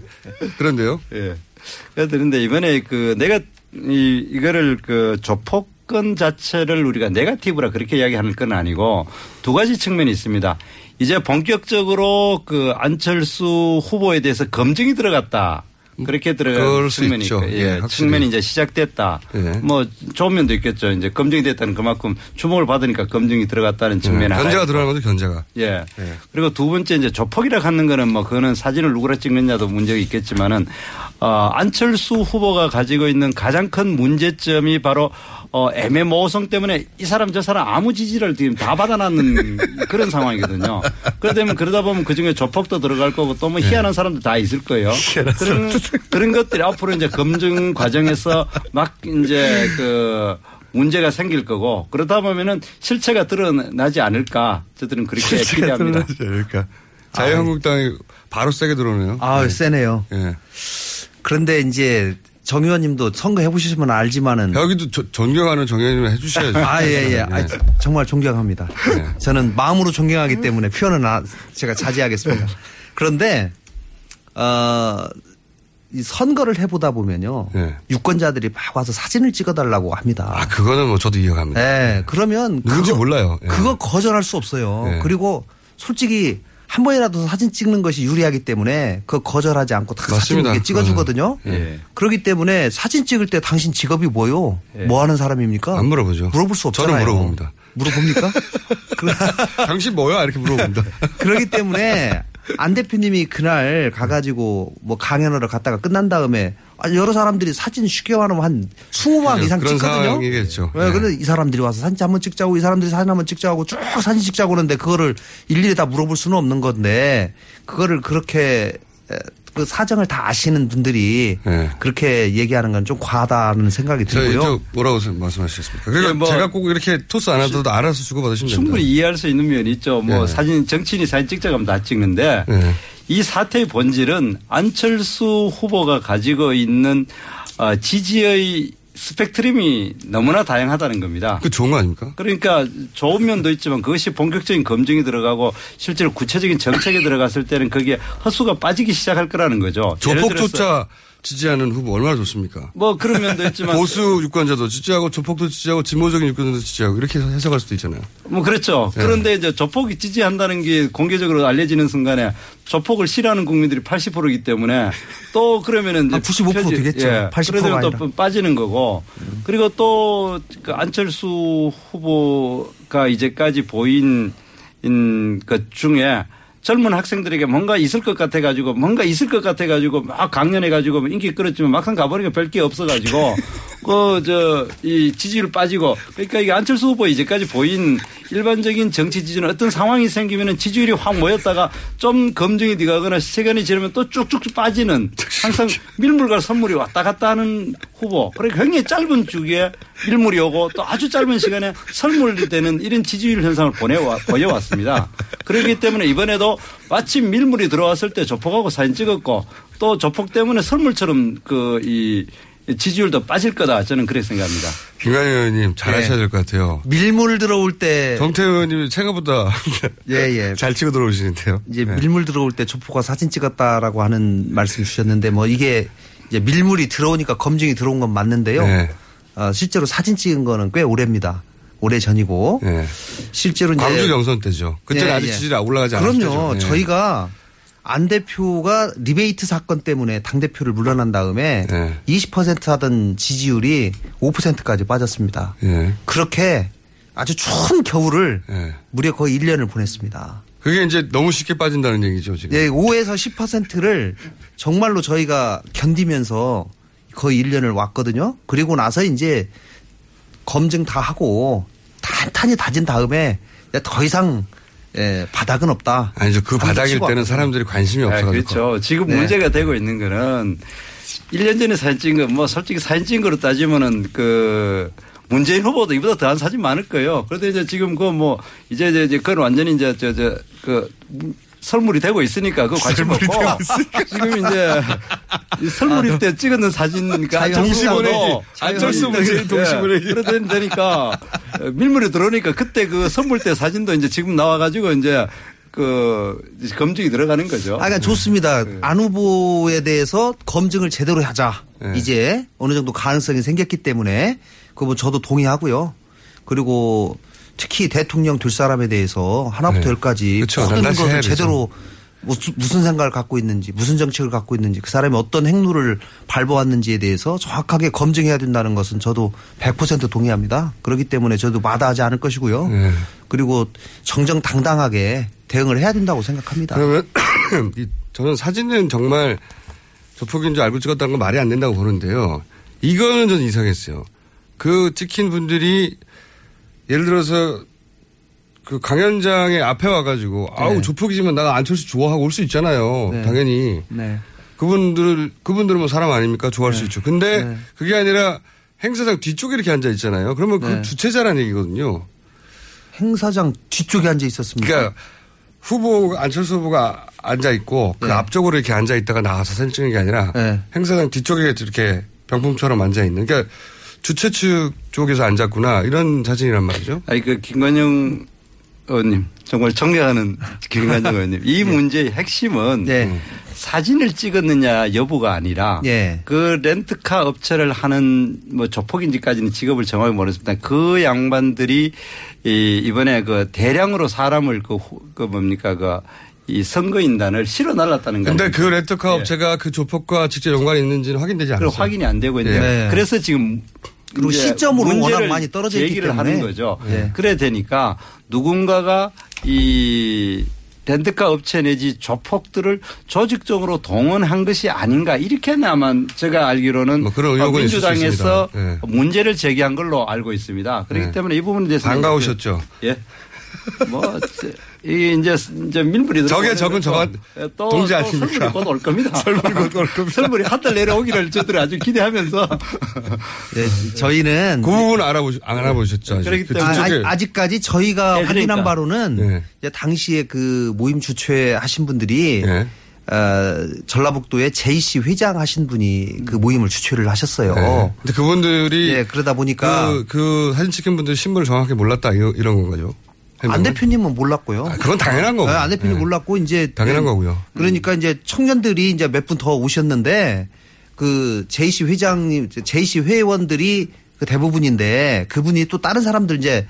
그런데요. 예. 그런데 이번에 그 내가 이 이거를 그 조폭 건 자체를 우리가 네가티브라 그렇게 이야기하는 건 아니고 두 가지 측면이 있습니다. 이제 본격적으로 그 안철수 후보에 대해서 검증이 들어갔다. 그렇게 들어간 수 측면이 있죠. 예, 예. 측면이 이제 시작됐다. 예. 뭐 좋은 면도 있겠죠. 이제 검증이 됐다는 그만큼 주목을 받으니까 검증이 들어갔다는 측면이 예. 견제가 있고. 들어가는 거죠, 견제가. 예. 그리고 두 번째 이제 조폭이라 하는 거는 뭐 그거는 사진을 누구라 찍느냐도 문제가 있겠지만은 어 안철수 후보가 가지고 있는 가장 큰 문제점이 바로 어 애매모호성 때문에 이 사람 저 사람 아무 지지를 지금 다 받아놨는 그런 상황이거든요. 그러다 보면 그러다 보면 그 중에 조폭도 들어갈 거고 또 뭐 희한한 사람도 다 있을 거예요. 그런 그런 것들이 앞으로 이제 검증 과정에서 막 이제 그 문제가 생길 거고 그러다 보면은 실체가 드러나지 않을까 저들은 그렇게 기대합니다. 그러니까 자유한국당이 바로 세게 들어오네요. 아, 네. 세네요. 예. 그런데 이제 정 의원님도 선거 해보시면 알지만은 여기도 저- 존경하는 정 의원님 해주셔야죠. 아, 예, 예. 아, 예. 정말 존경합니다. 저는 마음으로 존경하기 때문에 표현은 아- 제가 자제하겠습니다. 그런데, 어, 이 선거를 해보다 보면요. 예. 유권자들이 막 와서 사진을 찍어달라고 합니다. 아, 그거는 뭐 저도 이해갑니다. 네. 그러면. 누군지 그거- 몰라요. 예. 그거 거절할 수 없어요. 예. 그리고 솔직히 한 번이라도 사진 찍는 것이 유리하기 때문에 그거 거절하지 않고 다 사진 맞습니다. 이렇게 찍어주거든요. 예. 그렇기 때문에 사진 찍을 때 당신 직업이 뭐요? 예. 뭐 하는 사람입니까? 안 물어보죠. 물어볼 수 없잖아요. 저는 물어봅니다. 물어봅니까? 당신 뭐야? 이렇게 물어봅니다. 그렇기 때문에 안 대표님이 그날 가가지고 뭐 강연하러 갔다가 끝난 다음에 아, 여러 사람들이 사진 쉽게 말하면 한 20방 이상 그런 찍거든요. 상황이겠죠. 왜? 네. 그래 이 사람들이 와서 사진 한번 찍자고 이 사람들이 사진 한번 찍자고 쭉 사진 찍자고 그러는데 그거를 일일이 다 물어볼 수는 없는 건데 그거를 그렇게 에, 그 사정을 다 아시는 분들이 네. 그렇게 얘기하는 건 좀 과하다는 생각이 저, 들고요. 저 뭐라고 말씀하셨습니까? 그리고 예, 뭐 제가 꼭 이렇게 토스 안 하더라도 알아서 주고받으시면 됩니다. 충분히 이해할 수 있는 면이 있죠. 뭐 예. 사진 정치인이 사진 찍자고 하면 다 찍는데 예. 이 사태의 본질은 안철수 후보가 가지고 있는 어, 지지의 스펙트럼이 너무나 다양하다는 겁니다. 그 좋은 거 아닙니까? 그러니까 좋은 면도 있지만 그것이 본격적인 검증이 들어가고 실제로 구체적인 정책에 들어갔을 때는 거기에 헛수가 빠지기 시작할 거라는 거죠. 조폭조차 지지하는 후보 얼마나 좋습니까? 뭐 그런 면도 있지만 보수 유권자도 지지하고 조폭도 지지하고 진보적인 유권자도 지지하고 이렇게 해석할 수도 있잖아요. 뭐 그렇죠. 네. 그런데 이제 조폭이 지지한다는 게 공개적으로 알려지는 순간에 조폭을 싫어하는 국민들이 80%이기 때문에 또 그러면은 이제 한95% 표지- 되겠죠. 예. 80%가 그러면 또 아니라. 빠지는 거고 그리고 또그 안철수 후보가 이제까지 보인 인것 중에 젊은 학생들에게 뭔가 있을 것 같아 가지고 뭔가 있을 것 같아 가지고 막 강연해 가지고 인기 끌었지만 막상 가보니까 별게 없어 가지고 그, 이 지지율 빠지고 그러니까 이게 안철수 후보 이제까지 보인 일반적인 정치 지지는 어떤 상황이 생기면은 지지율이 확 모였다가 좀 검증이 돼가거나 시간이 지나면 또 쭉쭉 빠지는 항상 밀물과 선물이 왔다 갔다 하는 후보. 그러니까 굉장히 짧은 주기에 밀물이 오고 또 아주 짧은 시간에 설물이 되는 이런 지지율 현상을 보내와, 보여왔습니다. 그렇기 때문에 이번에도 마침 밀물이 들어왔을 때 조폭하고 사진 찍었고 또 조폭 때문에 선물처럼 그 이 지지율도 빠질 거다 저는 그렇게 생각합니다. 김관희 의원님 잘하셔야 될것 같아요. 밀물 들어올 때 정태 의원님이 생각보다 예, 예. 잘 찍어 들어오시는데요. 이제 밀물 들어올 때 조포가 사진 찍었다라고 하는 말씀 주셨는데 뭐 이게 이제 밀물이 들어오니까 검증이 들어온 건 맞는데요. 네. 어, 실제로 사진 찍은 거는 꽤 오래입니다. 오래 전이고 실제로 이제 광주 경선 때죠. 그때는 예, 아직 예. 지지율이 올라가지 않았죠. 그럼요. 저희가 안 대표가 리베이트 사건 때문에 당 대표를 물러난 다음에 네. 20% 하던 지지율이 5%까지 빠졌습니다. 예. 그렇게 아주 추운 겨울을 예. 무려 거의 1년을 보냈습니다. 그게 이제 너무 쉽게 빠진다는 얘기죠 지금. 예, 5에서 10%를 정말로 저희가 견디면서 거의 1년을 왔거든요. 그리고 나서 이제 검증 다 하고 탄탄히 다진 다음에 더 이상 예, 바닥은 없다. 아니죠. 그 바닥일 때는 왔거든요. 사람들이 관심이 아, 없어가지고. 그렇죠. 지금 네. 문제가 되고 있는 거는 1년 전에 사진 찍은 거, 뭐 솔직히 사진 찍은 거로 따지면은 그 문재인 후보도 이보다 더한 사진 많을 거예요. 그런데 이제 지금 그 뭐 이제 이제 이제 그건 완전히 이제 저 저 그 설물이 되고 있으니까 그거 관심 없고 지금 이제 이 설물일 때 찍었는 사진 그러니까 동시보내기. 안철수 문재인 동시보내기. 그러다 되니까 밀물이 들어오니까 그때 그 선물 때 사진도 이제 지금 나와가지고 이제 그 검증이 들어가는 거죠. 아, 그러니까 좋습니다. 안 후보에 대해서 검증을 제대로 하자. 네. 이제 어느 정도 가능성이 생겼기 때문에 그거 뭐 저도 동의하고요. 그리고 특히 대통령 될 사람에 대해서 하나부터 네. 열까지 그쵸. 모든 것을 해야 되죠. 제대로 무슨, 생각을 갖고 있는지 무슨 정책을 갖고 있는지 그 사람이 어떤 행로를 밟아왔는지에 대해서 정확하게 검증해야 된다는 것은 저도 100% 동의합니다. 그렇기 때문에 저도 마다하지 않을 것이고요. 네. 그리고 정정당당하게 대응을 해야 된다고 생각합니다. 그러면 이- 저는 사진은 정말 조폭인 줄 알고 찍었다는 건 말이 안 된다고 보는데요. 이거는 좀 이상했어요. 그 찍힌 분들이 예를 들어서 그 강연장의 앞에 와가지고 아우 조폭이지만 나 안철수 좋아하고 올 수 있잖아요. 네. 당연히 네. 그분들 그분들은 뭐 사람 아닙니까 좋아할 수 있죠. 근데 네. 그게 아니라 행사장 뒤쪽에 이렇게 앉아 있잖아요. 그러면 그 네. 주최자라는 얘기거든요. 행사장 뒤쪽에 앉아 있었습니다. 그러니까 후보 안철수 후보가 앉아 있고 그 네. 앞쪽으로 이렇게 앉아 있다가 나와서 사진 찍는 게 아니라 네. 행사장 뒤쪽에 이렇게 병풍처럼 앉아 있는 그러니까 주최 측 쪽에서 앉았구나 이런 사진이란 말이죠. 아니 그 김관영 의원님 정말 존경하는 김관영 의원님 이 문제의 핵심은 네. 사진을 찍었느냐 여부가 아니라 예. 그 렌트카 업체를 하는 뭐 조폭인지까지는 직업을 정확히 모르겠습니다. 그 양반들이 이 이번에 그 대량으로 사람을 그, 후- 그 뭡니까 그이 선거인단을 실어 날랐다는 거예요. 근데 그 렌터카 업체가 그 조폭과 직접 연관이 있는지는 확인되지 않았어요. 그 확인이 안 되고 있는데 네. 그래서 지금 그리고 시점으로 문제를 워낙 많이 떨어져 있기 얘기를 때문에. 하는 거죠. 네. 그래 되니까 누군가가 이 렌트카 업체 내지 조폭들을 조직적으로 동원한 것이 아닌가 이렇게나만 제가 알기로는 뭐 민주당에서. 네. 문제를 제기한 걸로 알고 있습니다. 그렇기 네. 때문에 이 부분에 대해서 반가우셨죠? 예. 뭐 이게 이제 이제 밀물이 저게 적은 저가 또- 또 동지 아닙니까? 설물이 곧 올 겁니다. 설물이 곧 올 겁니다. 설물이 한달 내려오기를 저들이 아주 기대하면서 네, 저희는 그 부분 알아보시, 알아보셨죠? 아직. 그렇기 그 때문에. 아, 직까지 저희가 네, 확인한 그러니까. 바로는 네. 이제 당시에 그 모임 주최하신 분들이 네. 어, 전라북도의 제이씨 회장 하신 분이 그 모임을 주최를 하셨어요. 네. 근데 그분들이 예, 그러다 보니까 그, 그 사진 찍힌 분들 신분을 정확히 몰랐다 이런, 이런 건 거죠. 안 대표님은 몰랐고요. 아, 그건 당연한 거고. 네, 안 대표님 네. 몰랐고 이제 당연한 네, 거고요. 그러니까 이제 청년들이 이제 몇 분 더 오셨는데 그 제이씨 회장님, 제이씨 회원들이 그 대부분인데 그분이 또 다른 사람들 이제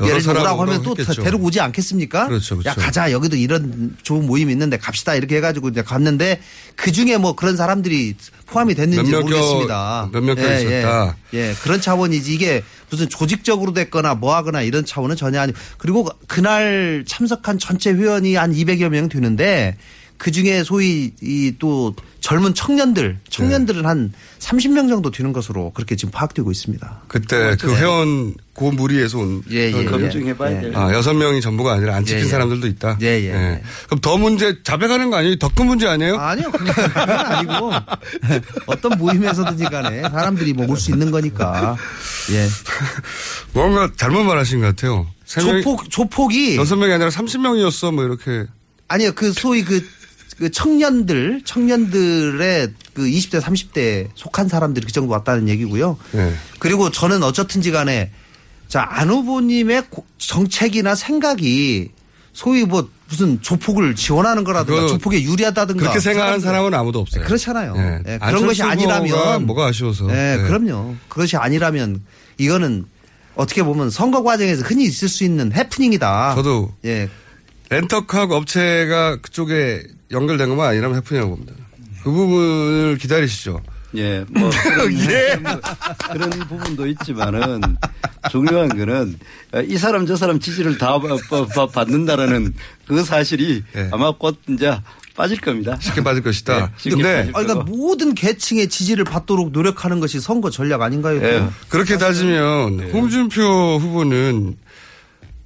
예를 들어 사람 오라고 하면 또 오라고 했겠죠. 데리고 오지 않겠습니까? 그렇죠, 그렇죠. 야 가자 여기도 이런 좋은 모임 있는데 갑시다 이렇게 해가지고 이제 갔는데 그 중에 뭐 그런 사람들이 포함이 됐는지 모르겠습니다. 겨- 몇몇 겨 있었다. 예, 예, 그런 차원이지 이게 무슨 조직적으로 됐거나 뭐 하거나 이런 차원은 전혀 아니고 그리고 그날 참석한 전체 회원이 한 200여 명 되는데 그 중에 소위 이 또 젊은 청년들, 청년들은 한 30명 정도 되는 것으로 그렇게 지금 파악되고 있습니다. 그때 그 회원 그 무리에서 온 예, 예, 회원들. 검증해봐야 돼요. 아, 여섯 명이 전부가 아니라 안 찍힌 예, 예. 사람들도 있다. 예, 예. 그럼 더 문제 자백하는 거 아니에요? 더 큰 문제 아니에요? 아니요, 그건, 그건 아니고 어떤 모임에서든지 간에 사람들이 뭐올수 있는 거니까. 예. 뭔가 잘못 말하신 것 같아요. 조폭 조폭이 여섯 명이 아니라 30명이었어 뭐 이렇게. 아니요, 그 소위 그, 그 청년들, 청년들의 그 20대, 30대 속한 사람들이 그 정도 왔다는 얘기고요. 네. 그리고 저는 어쨌든지 간에 자, 안 후보님의 고- 정책이나 생각이 소위 뭐 무슨 조폭을 지원하는 거라든가 그거 조폭에 유리하다든가 그렇게 생각하는 사람은 아무도 없어요. 그렇잖아요. 예. 예, 그런 것이 아니라면 뭐가 아쉬워서. 예, 예. 그럼요. 그것이 아니라면 이거는 어떻게 보면 선거 과정에서 흔히 있을 수 있는 해프닝이다. 저도 예. 렌터카 업체가 그쪽에 연결된 것만 아니라면 해프닝이라고 봅니다. 그 부분을 기다리시죠. 예, 뭐 그런, 예. 그런 부분도 있지만은 중요한 거는 이 사람 저 사람 지지를 다 받는다라는 그 사실이 아마 곧 이제 빠질 겁니다. 쉽게 빠질 것이다. 네, 근데 빠질 아니, 그러니까. 모든 계층의 지지를 받도록 노력하는 것이 선거 전략 아닌가요? 예. 또? 그렇게 따지면 홍준표 후보는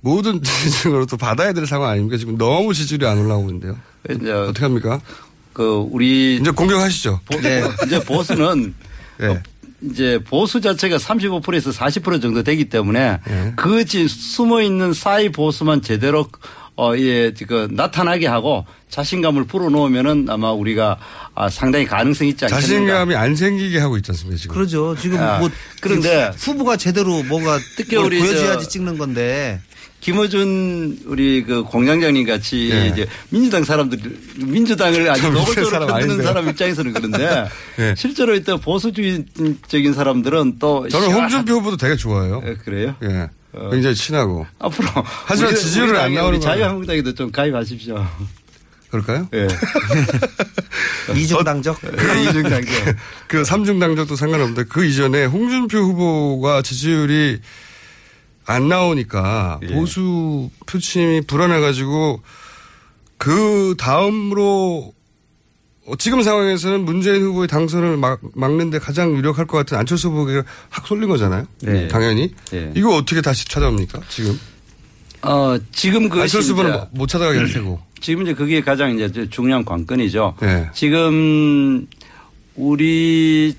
모든 지지층으로 또 받아야 될 상황 아닙니까? 지금 너무 지지율이 안 올라오고 있는데요. 이제 어떻게 합니까? 그 우리 이제 공격하시죠. 보, 이제 보수는 예. 이제 보수 자체가 35%에서 40% 정도 되기 때문에 예. 그 지- 숨어 있는 사이 보수만 제대로 어, 예, 그 나타나게 하고 자신감을 불어넣으면은 아마 우리가 아, 상당히 가능성이 있지 않겠는가. 자신감이 안 생기게 하고 있지 않습니까, 지금? 그러죠. 지금 아, 뭐 그런데 후보가 제대로 뭐가 특히 우리 보여줘야지 저- 찍는 건데 김어준 우리 그 공장장님 같이 예. 이제 민주당 사람들 민주당을 아주 노골적으로 사람 흔드는. 사람 입장에서는 그런데 예. 실제로 이때 보수주의적인 사람들은 또 저는 홍준표 후보도 되게 좋아해요. 예, 그래요? 예. 굉장히 친하고. 앞으로 하지만 지지율은 우리 안 나오는 우리 거예요. 자유한국당에도 좀 가입하십시오. 그럴까요? 예. 이중당적. 그 이중당적. 그 삼중당적도 상관없는데 그 이전에 홍준표 후보가 지지율이 안 나오니까 예. 보수 표심이 불안해가지고 그 다음으로 어, 지금 상황에서는 문재인 후보의 당선을 막, 막는데 가장 유력할 것 같은 안철수 후보가 확 쏠린 거잖아요. 네. 당연히. 예. 이거 어떻게 다시 찾아옵니까? 지금. 어, 지금 그 안철수 후보는 못 찾아가게 할 테고. 지금 이제 그게 가장 이제 중요한 관건이죠. 네. 지금 우리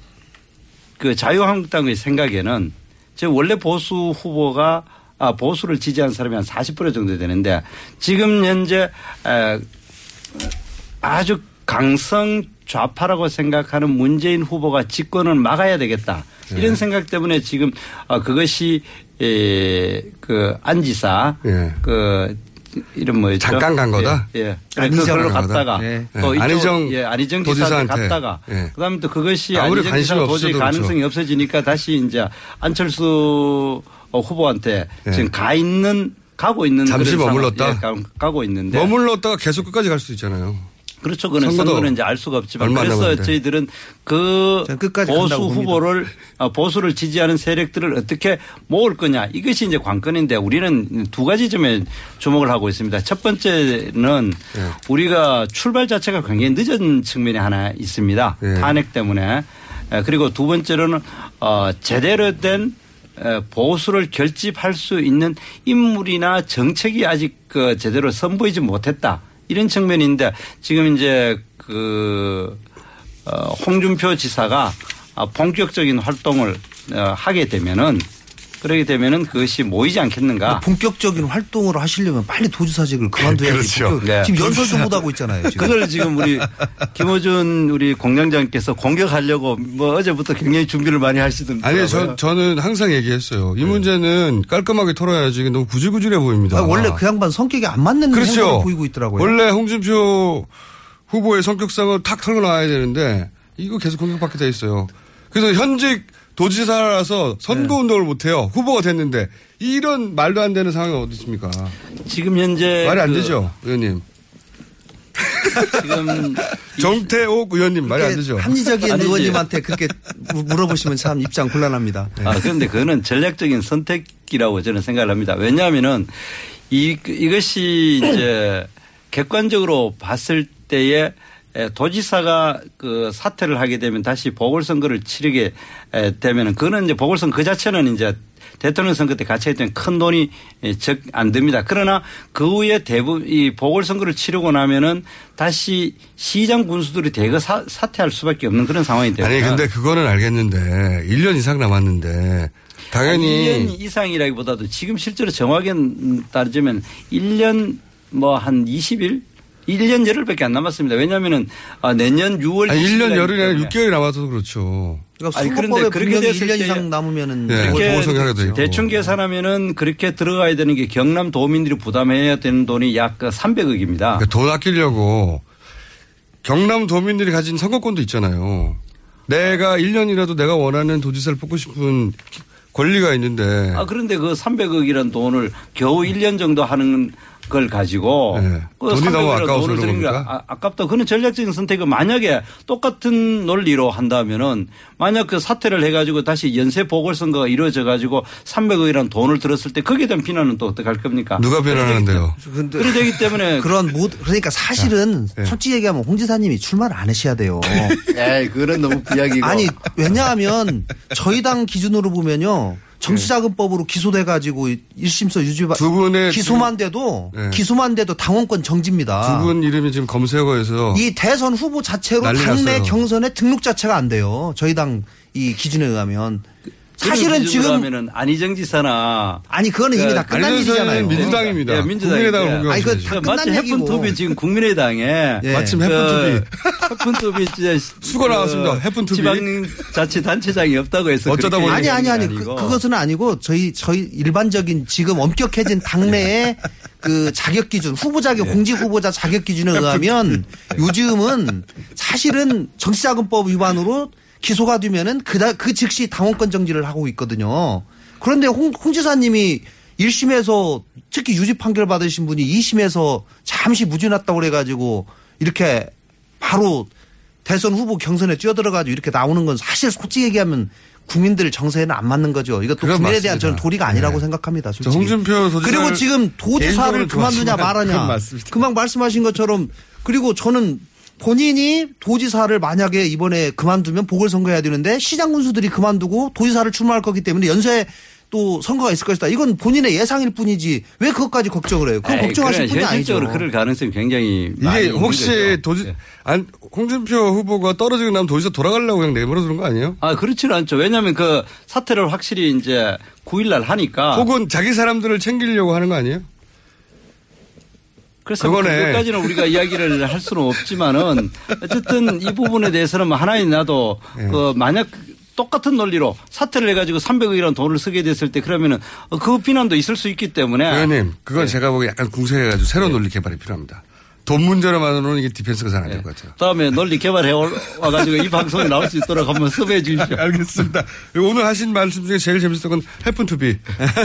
그 자유한국당의 생각에는 지금 원래 보수 후보가 아, 보수를 지지하는 사람이 한 40% 정도 되는데 지금 현재 에, 아주 강성 좌파라고 생각하는 문재인 후보가 집권을 막아야 되겠다. 네. 이런 생각 때문에 지금 어, 그것이 에, 그 안지사 예. 그 이름 뭐였죠? 잠깐 간 거다? 예. 예. 안희정 그걸로 간 거다? 갔다가 예. 또 예. 이쪽, 안희정 예, 안희정 지사한테 도지사한테. 갔다가 예. 그다음에 또 그것이 안희정 지사가 도저히 그렇죠. 가능성이 없어지니까 다시 이제 안철수 어, 후보한테 예. 지금 가 있는 가고 있는 잠시 머물렀다? 예, 가- 가고 있는데 머물렀다가 계속 끝까지 갈 수 있잖아요. 그렇죠. 그는 선거는 이제 알 수가 없지만 그래서 남았는데. 저희들은 그 보수. 후보를 아, 보수를 지지하는 세력들을 어떻게 모을 거냐 이것이 이제 관건인데 우리는 두 가지 점에 주목을 하고 있습니다. 첫 번째는 예. 우리가 출발 자체가 굉장히 늦은 측면이 하나 있습니다. 예. 탄핵 때문에 에, 그리고 두 번째로는 어, 제대로 된 에, 보수를 결집할 수 있는 인물이나 정책이 아직 그 제대로 선보이지 못했다. 이런 측면인데 지금 이제 그 어, 홍준표 지사가 아, 본격적인 활동을 어, 하게 되면은 그러게 되면은 그것이 모이지 않겠는가. 본격적인 활동을 하시려면 빨리 도지사직을 그만둬야지. 그렇죠. 그- 네. 지금. 연설도 못 하고 있잖아요. 지금. 그걸 지금 우리 김호준 우리 공장장께서 공격하려고 뭐 어제부터 굉장히 준비를 많이 하시던데. 아니, 저, 저는 항상 얘기했어요. 이 문제는 깔끔하게 털어야지. 너무 구질구질해 보입니다. 아, 원래 그 양반 성격이 안 맞는 그렇죠. 행동을 보이고 있더라고요. 원래 홍준표 후보의 성격상을 탁 털고 나와야 되는데 이거 계속 공격받게 돼 있어요. 그래서 현직 도지사라서 선거운동을 못해요. 후보가 됐는데 이런 말도 안 되는 상황이 어디 있습니까? 지금 현재 말이 안 그 되죠, 의원님. 지금 정태옥 의원님 말이 안 되죠. 합리적인 아니지. 의원님한테 그렇게 무- 물어보시면 참 입장 곤란합니다. 네. 아, 그런데 그거는 전략적인 선택이라고 저는 생각을 합니다. 왜냐하면은 이, 이것이 이제 객관적으로 봤을 때에 에, 도지사가 그 사퇴를 하게 되면 다시 보궐선거를 치르게 에, 되면은 그거는 이제 보궐선거 그 자체는 이제 대통령 선거 때 같이 했던 큰 돈이 적 안 듭니다. 그러나 그 후에 대부분 이 보궐선거를 치르고 나면은 다시 시장 군수들이 대거 사, 사퇴할 수밖에 없는 그런 상황이 됩니다. 아니 근데 그거는 알겠는데 1년 이상 남았는데 당연히 1년 이상이라기보다도 지금 실제로 정확히 따지면 1년 뭐 한 20일 1년 열흘밖에 안 남았습니다. 왜냐하면은 아, 내년 6월 아니, 1년 열흘이 아니라 6개월이 남아서 그렇죠. 그러니까 아니, 선거법에 그런데 그렇게 됐을 1년 때 이상 남으면은 네, 그렇게 하게 되죠. 대충 계산하면은 그렇게 들어가야 되는 게 경남 도민들이 부담해야 되는 돈이 약 300억입니다. 그러니까 돈 아끼려고 경남 도민들이 가진 선거권도 있잖아요. 내가 1년이라도 내가 원하는 도지사를 뽑고 싶은 권리가 있는데 아 그런데 그 300억이라는 돈을 겨우 1년 정도 하는 걸 가지고 그 돈이 너무 300억이라는 아까워서 돈을 그런 겁니까? 아, 아깝다. 그는 전략적인 선택을 만약에 똑같은 논리로 한다면은 만약 그 사퇴를 해가지고 다시 연쇄 보궐선거가 이루어져 가지고 300억이라는 돈을 들었을 때 거기에 대한 비난은 또 어떻게 할 겁니까? 누가 비난하는데요? 그래 되기 때문에 그런 모 그러니까 사실은 네. 솔직히 얘기하면 홍 지사님이 출마를 안 하셔야 돼요. 에이, 그런 너무 비약이고. 아니 왜냐하면 저희 당 기준으로 보면요. 정치자금법으로 기소돼 가지고 1심서 유죄 두 분의 기소만 돼도 네. 기소만 돼도 당원권 정지입니다. 두 분 이름이 지금 검색어에서 이 대선 후보 자체로 당내 났어요. 경선에 등록 자체가 안 돼요. 저희 당 이 기준에 의하면 사실은 지금 하면은 안희정 지사나 아니 그거는 이미 다 끝난 안희정 일이잖아요. 민주당입니다. 예, 민주당인데. 국민의당을 공격하셔야죠. 아니, 그거 다 끝난 마치 얘기고. 해픈투비 지금 국민의당에 예. 마침 그 해픈투비. 해픈투비 진짜 수고 나왔습니다. 해픈투비. 지방자치단체장이 없다고 해서 어쩌다 보니 아니 아니 아니 그. 그것은 아니고 저희 저희 일반적인 지금 엄격해진 당내의 그 자격 기준 후보 자격 네. 공직 후보자 자격 기준에 의하면 요즘은 사실은 정치자금법 위반으로 기소가 되면은 그다 그 즉시 당원권 정지를 하고 있거든요. 그런데 홍, 홍 지사님이 1심에서 특히 유죄 판결 받으신 분이 2심에서 잠시 무죄 났다고 그래가지고 이렇게 바로 대선 후보 경선에 뛰어들어가지고 이렇게 나오는 건 사실 솔직히 얘기하면 국민들 정서에는 안 맞는 거죠. 이것도 국민에 대한 맞습니다. 저는 도리가 아니라고 네. 생각합니다. 저 솔직히. 홍준표 그리고 지금 도지사를 그만두냐 말하냐. 금방 말씀하신 것처럼 그리고 저는 본인이 도지사를 만약에 이번에 그만두면 보궐선거 해야 되는데 시장 군수들이 그만두고 도지사를 출마할 거기 때문에 연쇄 또 선거가 있을 것이다. 이건 본인의 예상일 뿐이지 왜 그것까지 걱정을 해요? 그건 에이, 걱정하실 그래, 분이 아니죠. 현실적으로 그럴 가능성이 굉장히 많이 이게 혹시 거죠. 도지 예. 안 홍준표 후보가 떨어지고 나면 도지사 돌아가려고 그냥 내버려 두는 거 아니에요? 아 그렇지는 않죠. 왜냐하면 그 사태를 확실히 이제 9일날 하니까 혹은 자기 사람들을 챙기려고 하는 거 아니에요? 그래서 뭐 그거네. 그것까지는 우리가 이야기를 할 수는 없지만은 어쨌든 이 부분에 대해서는 뭐 하나의 나도 예. 그 만약 똑같은 논리로 사퇴를 해가지고 300억이라는 돈을 쓰게 됐을 때 그러면은 그 비난도 있을 수 있기 때문에 의원님, 그건 제가 보기에 약간 궁색해가지고 새로운 논리 개발이 필요합니다. 돈 문제로만으로는 이게 defense가 잘 안 될것 같아요. 다음에 논리 개발해 와가지고 이 방송에 나올 수 있도록 한번 섭외해 주십시오. 알겠습니다. 오늘 하신 말씀 중에 제일 재밌었던 건 happen to be.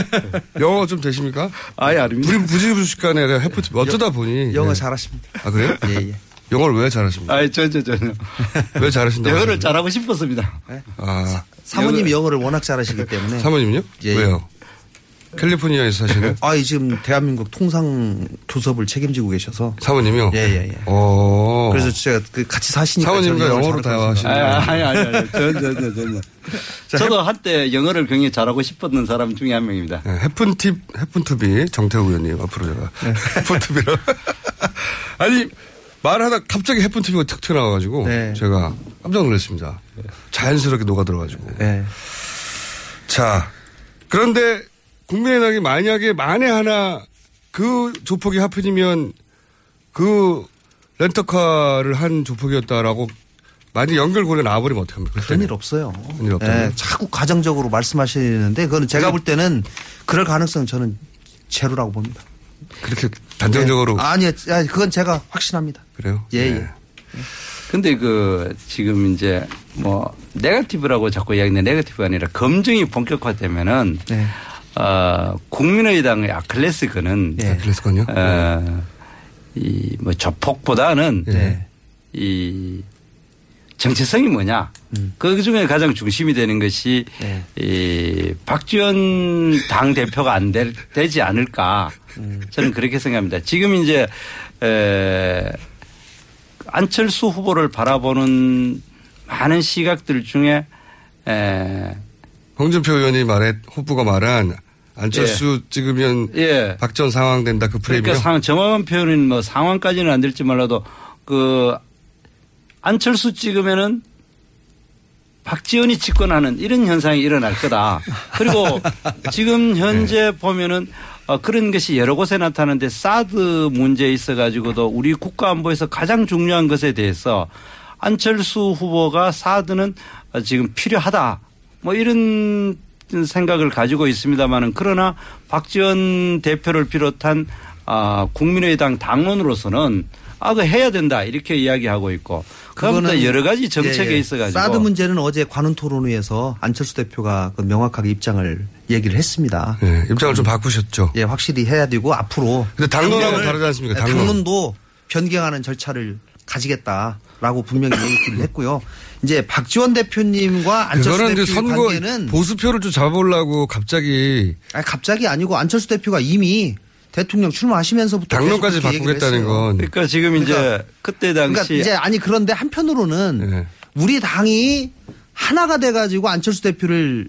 영어 좀 되십니까? 아예 아닙니다. 우리 부지불식간에 happen to be. 어쩌다 보니. 영어 예. 잘하십니다. 아, 그래요? 예, 예. 영어를 왜 잘하십니까? 아니, 저, 저, 저는. 왜 잘하신다고? 영어를 하십니까? 잘하고 싶었습니다. 아. 사모님이 영어를 워낙 잘하시기 때문에. 사모님요? 예. 왜요? 캘리포니아에서 사시는? 아, 지금 대한민국 통상 교섭을 책임지고 계셔서. 사모님이요? 예, 예, 예. 오. 그래서 제가 그 같이 사시니까. 사모님과 영어로. 대화하시는 아니, 아니, 아니, 아니. 전, 전, 전, 전요. 저도 한때 영어를 굉장히 잘하고 싶었던 사람 중에 한 명입니다. 네, 해픈팁, 해픈투비 정태우 의원님 앞으로 제가 네. 해픈투비로. 아니, 말하다 갑자기 해픈투비가 툭 튀어나와가지고 네. 제가 깜짝 놀랐습니다. 자연스럽게 녹아들어가지고. 네. 자, 그런데 국민의당이 만약에 만에 하나 그 조폭이 하필이면 그 렌터카를 한 조폭이었다라고 만약 연결고리가 나와버리면 어떡합니까? 그런 일 없어요. 일 없다고요? 예, 자꾸 가정적으로 말씀하시는데 그거는 제가 볼 때는 그럴 가능성은 저는 제로라고 봅니다. 그렇게 단정적으로. 예. 아니요, 아니, 그건 제가 확신합니다. 그래요? 예, 네. 예. 근데 그 지금 이제 뭐 네거티브라고 자꾸 이야기하는데 네거티브가 아니라 검증이 본격화되면은 네. 어, 국민의당의 아클레스건은 네. 아클레스건요? 어, 이뭐 조폭보다는 네. 이 정체성이 뭐냐. 그 중에 가장 중심이 되는 것이 네. 이 박지원 당 대표가 안 될, 되지 않을까. 저는 그렇게 생각합니다. 지금 이제 에 안철수 후보를 바라보는 많은 시각들 중에 에, 홍준표 의원이 말해 후보가 말한 안철수 예. 찍으면 예. 박전 상황 된다 그 프레임이요. 그러니까 상, 정확한 표현은 뭐 상황까지는 안 될지 몰라도 그 안철수 찍으면은 박지원이 집권하는 이런 현상이 일어날 거다. 그리고 지금 현재 보면은 어, 그런 것이 여러 곳에 나타나는데 사드 문제에 있어 가지고도 우리 국가 안보에서 가장 중요한 것에 대해서 안철수 후보가 사드는 어, 지금 필요하다. 뭐 이런 생각을 가지고 있습니다만은 그러나 박지원 대표를 비롯한 아, 국민의당 당론으로서는 아, 그 해야 된다. 이렇게 이야기하고 있고. 그거는 여러 가지 정책에 예, 예. 있어가지고. 사드 문제는 어제 관훈 토론회에서 안철수 대표가 그 명확하게 입장을 얘기를 했습니다. 예, 입장을 좀 바꾸셨죠. 예, 확실히 해야 되고 앞으로. 근데 당론하고 다르지 않습니까? 예, 당론. 당론 도 변경하는 절차를 가지겠다 라고 분명히 얘기를 했고요. 이제 박지원 대표님과 안철수 이제 대표의 선거 관계는 보수표를 좀 잡아보려고 갑자기 아니, 갑자기 아니고 안철수 대표가 이미 대통령 출마하시면서부터 당론까지 바꾸겠다는 했어요. 건. 그러니까 지금 이제 그러니까- 그때 당시 그러니까 이제 아니 그런데 한편으로는 네. 우리 당이 하나가 돼 가지고 안철수 대표를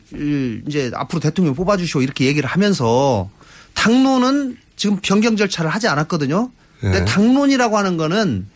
이제 앞으로 대통령 뽑아 주시오 이렇게 얘기를 하면서 당론은 지금 변경 절차를 하지 않았거든요. 근데 네. 당론이라고 하는 거는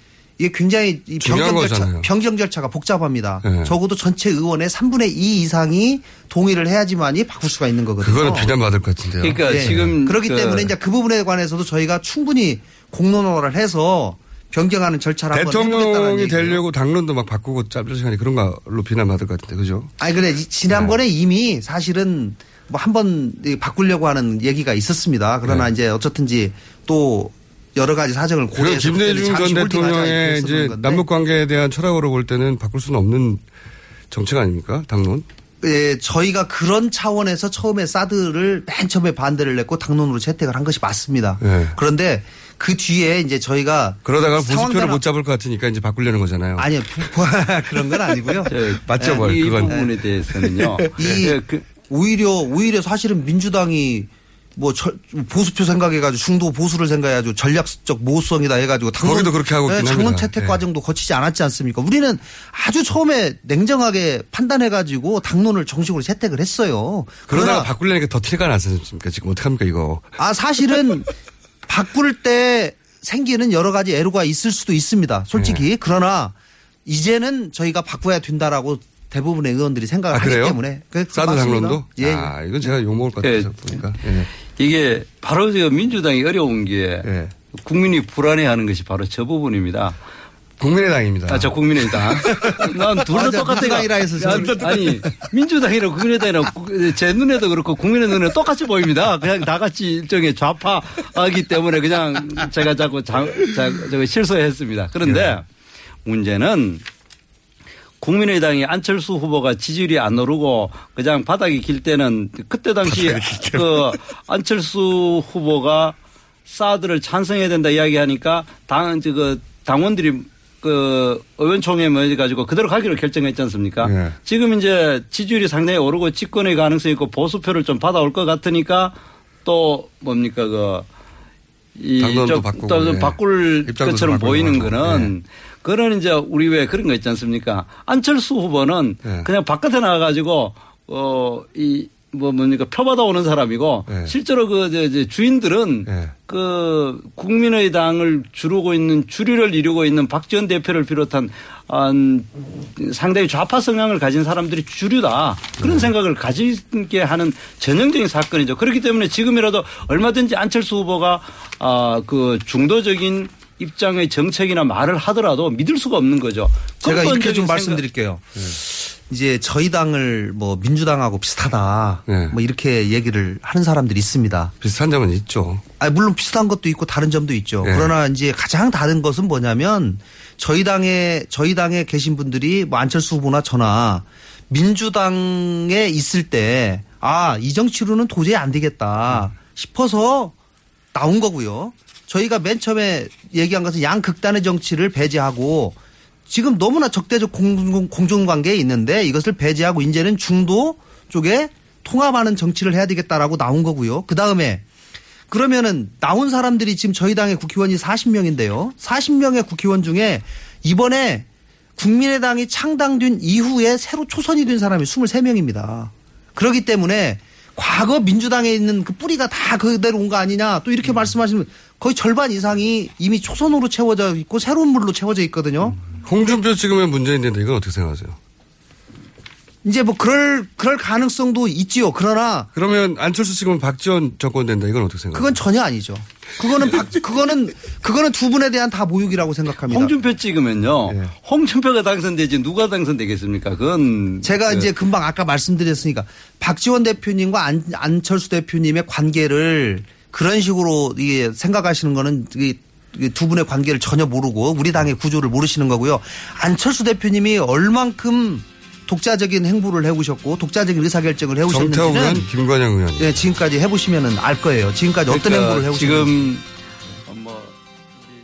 이게 굉장히 중요한 변경 절차. 변경 절차가 복잡합니다. 네. 적어도 전체 의원의 3분의 2 이상이 동의를 해야지만이 바꿀 수가 있는 거거든요. 그거는 비난받을 것 같은데요. 그러니까 예. 지금 그렇기 그 때문에 이제 그 부분에 관해서도 저희가 충분히 공론화를 해서 변경하는 절차를 한번 해보겠다는 대통령이 얘기예요. 되려고 당론도 막 바꾸고 짧은 시간에 그런 걸로 비난받을 것 같은데 그죠? 아니 그래 이- 지난번에 네. 이미 사실은 뭐 한 번 바꾸려고 하는 얘기가 있었습니다. 그러나 네. 이제 어쨌든지 또 여러 가지 사정을 고려해서 김대중 전 대통령의 이제. 남북 관계에 대한 철학으로 볼 때는 바꿀 수는 없는 정책 아닙니까? 당론? 예, 저희가 그런 차원에서 처음에 사드를 맨 처음에 반대를 냈고 당론으로 채택을 한 것이 맞습니다. 네. 그런데 그 뒤에 이제 저희가 그러다가 보수표를 못 잡을 것 같으니까 이제 바꾸려는 거잖아요. 아니요 부- 그런 건 아니고요. 맞죠, 예, 뭘이 그건. 부분에 대해서는요. 이 예, 그- 오히려 오히려 사실은 민주당이 뭐 저- 보수표 생각해가지고 중도 보수를 생각해가지고 전략적 모성이다 해가지고 당론 거기도 그렇게 하고 있긴 당론. 채택 예. 과정도 거치지 않았지 않습니까? 우리는 아주 처음에 냉정하게 판단해가지고 당론을 정식으로 채택을 했어요. 그러다가 그러나 바꾸려니까 더 티가 나지 않습니까? 지금 어떡합니까 이거. 아 사실은 바꿀 때 생기는 여러 가지 애로가 있을 수도 있습니다. 솔직히 네. 그러나 이제는 저희가 바꿔야 된다라고 대부분의 의원들이 생각을 아, 하기? 때문에 그- 사드. 당론도? 예. 아, 이건 제가 욕먹을 것 같아서 보니까. 예. 이게 바로 저 민주당이 어려운 게 예. 국민이 불안해하는 것이 바로 저 부분입니다. 국민의당입니다. 아, 저 국민의당. 난둘다 맞아, 똑같아. 민주당이라 해서 저는- 아니, 민주당이랑 국민의당이랑 구- 제 눈에도 그렇고 국민의 눈에 똑같이 보입니다. 그냥 다 같이 일종의 좌파이기 때문에 그냥 제가 자꾸 자, 자, 실수했습니다. 그런데 예. 문제는 국민의당이 안철수 후보가 지지율이 안 오르고 그냥 바닥이 길 때는 그때 당시 그 안철수 후보가 사드를 찬성해야 된다 이야기하니까 당, 저, 그 당원들이 그 의원총회 모여가지고 그대로 가기로 결정했지 않습니까? 예. 지금 이제 지지율이 상당히 오르고 집권의 가능성이 있고 보수표를 좀 받아올 것 같으니까 또 뭡니까 그 이 좀 바꾸고, 또 예. 바꿀 것처럼 좀 보이는 바꾸고 예. 그런 이제 우리 왜 그런 거 있지 않습니까? 안철수 후보는 예. 그냥 바깥에 나가 가지고 어이 뭐 뭡니까 표 받아 오는 사람이고 예. 실제로 그 저, 저 주인들은 예. 그 국민의당을 주르고 있는 주류를 이루고 있는 박지원 대표를 비롯한 한 상당히 좌파 성향을 가진 사람들이 주류다 그런 생각을 가지게 하는 전형적인 사건이죠. 그렇기 때문에 지금이라도 얼마든지 안철수 후보가 아그 중도적인 입장의 정책이나 말을 하더라도 믿을 수가 없는 거죠. 제가 이렇게 좀 생각- 말씀드릴게요. 이제 저희 당을 뭐 민주당하고 비슷하다. 네. 뭐 이렇게 얘기를 하는 사람들이 있습니다. 비슷한 점은 있죠. 아 물론 비슷한 것도 있고 다른 점도 있죠. 네. 그러나 이제 가장 다른 것은 뭐냐면 저희 당에 저희 당에 계신 분들이 뭐 안철수 후보나 저나 민주당에 있을 때 아, 이 정치로는 도저히 안 되겠다 싶어서 나온 거고요. 저희가 맨 처음에 얘기한 것은 양극단의 정치를 배제하고 지금 너무나 적대적 공- 공존관계에 있는데 이것을 배제하고 이제는 중도 쪽에 통합하는 정치를 해야 되겠다라고 나온 거고요. 그 다음에 그러면은 나온 사람들이 지금 저희 당의 국회의원이 40명인데요. 40명의 국회의원 중에 이번에 국민의당이 창당된 이후에 새로 초선이 된 사람이 23명입니다. 그렇기 때문에 과거 민주당에 있는 그 뿌리가 다 그대로 온 거 아니냐 또 이렇게 말씀하시면 거의 절반 이상이 이미 초선으로 채워져 있고 새로운 물로 채워져 있거든요. 홍준표 찍으면 문재인 된다. 이건 어떻게 생각하세요? 이제 뭐 그럴 그럴 가능성도 있지요. 그러나 그러면 안철수 찍으면 박지원 정권 된다. 이건 어떻게 생각하세요? 그건 전혀 아니죠. 그거는 박, 그거는 그거는 두 분에 대한 다 모욕이라고 생각합니다. 홍준표 찍으면요. 홍준표가 당선되지 누가 당선되겠습니까? 그건 제가 그 이제 금방 아까 말씀드렸으니까 박지원 대표님과 안, 안철수 대표님의 관계를 그런 식으로 이게 생각하시는 거는 이게 이게 두 분의 관계를 전혀 모르고 우리 당의 구조를 모르시는 거고요. 안철수 대표님이 얼만큼 독자적인 행보를 해오셨고 독자적인 의사결정을 해오셨는지는 정태호 의원, 김관영 의원. 예, 지금까지 해보시면은 알 거예요. 지금까지 어떤 그러니까 행보를 해오셨는지. 지금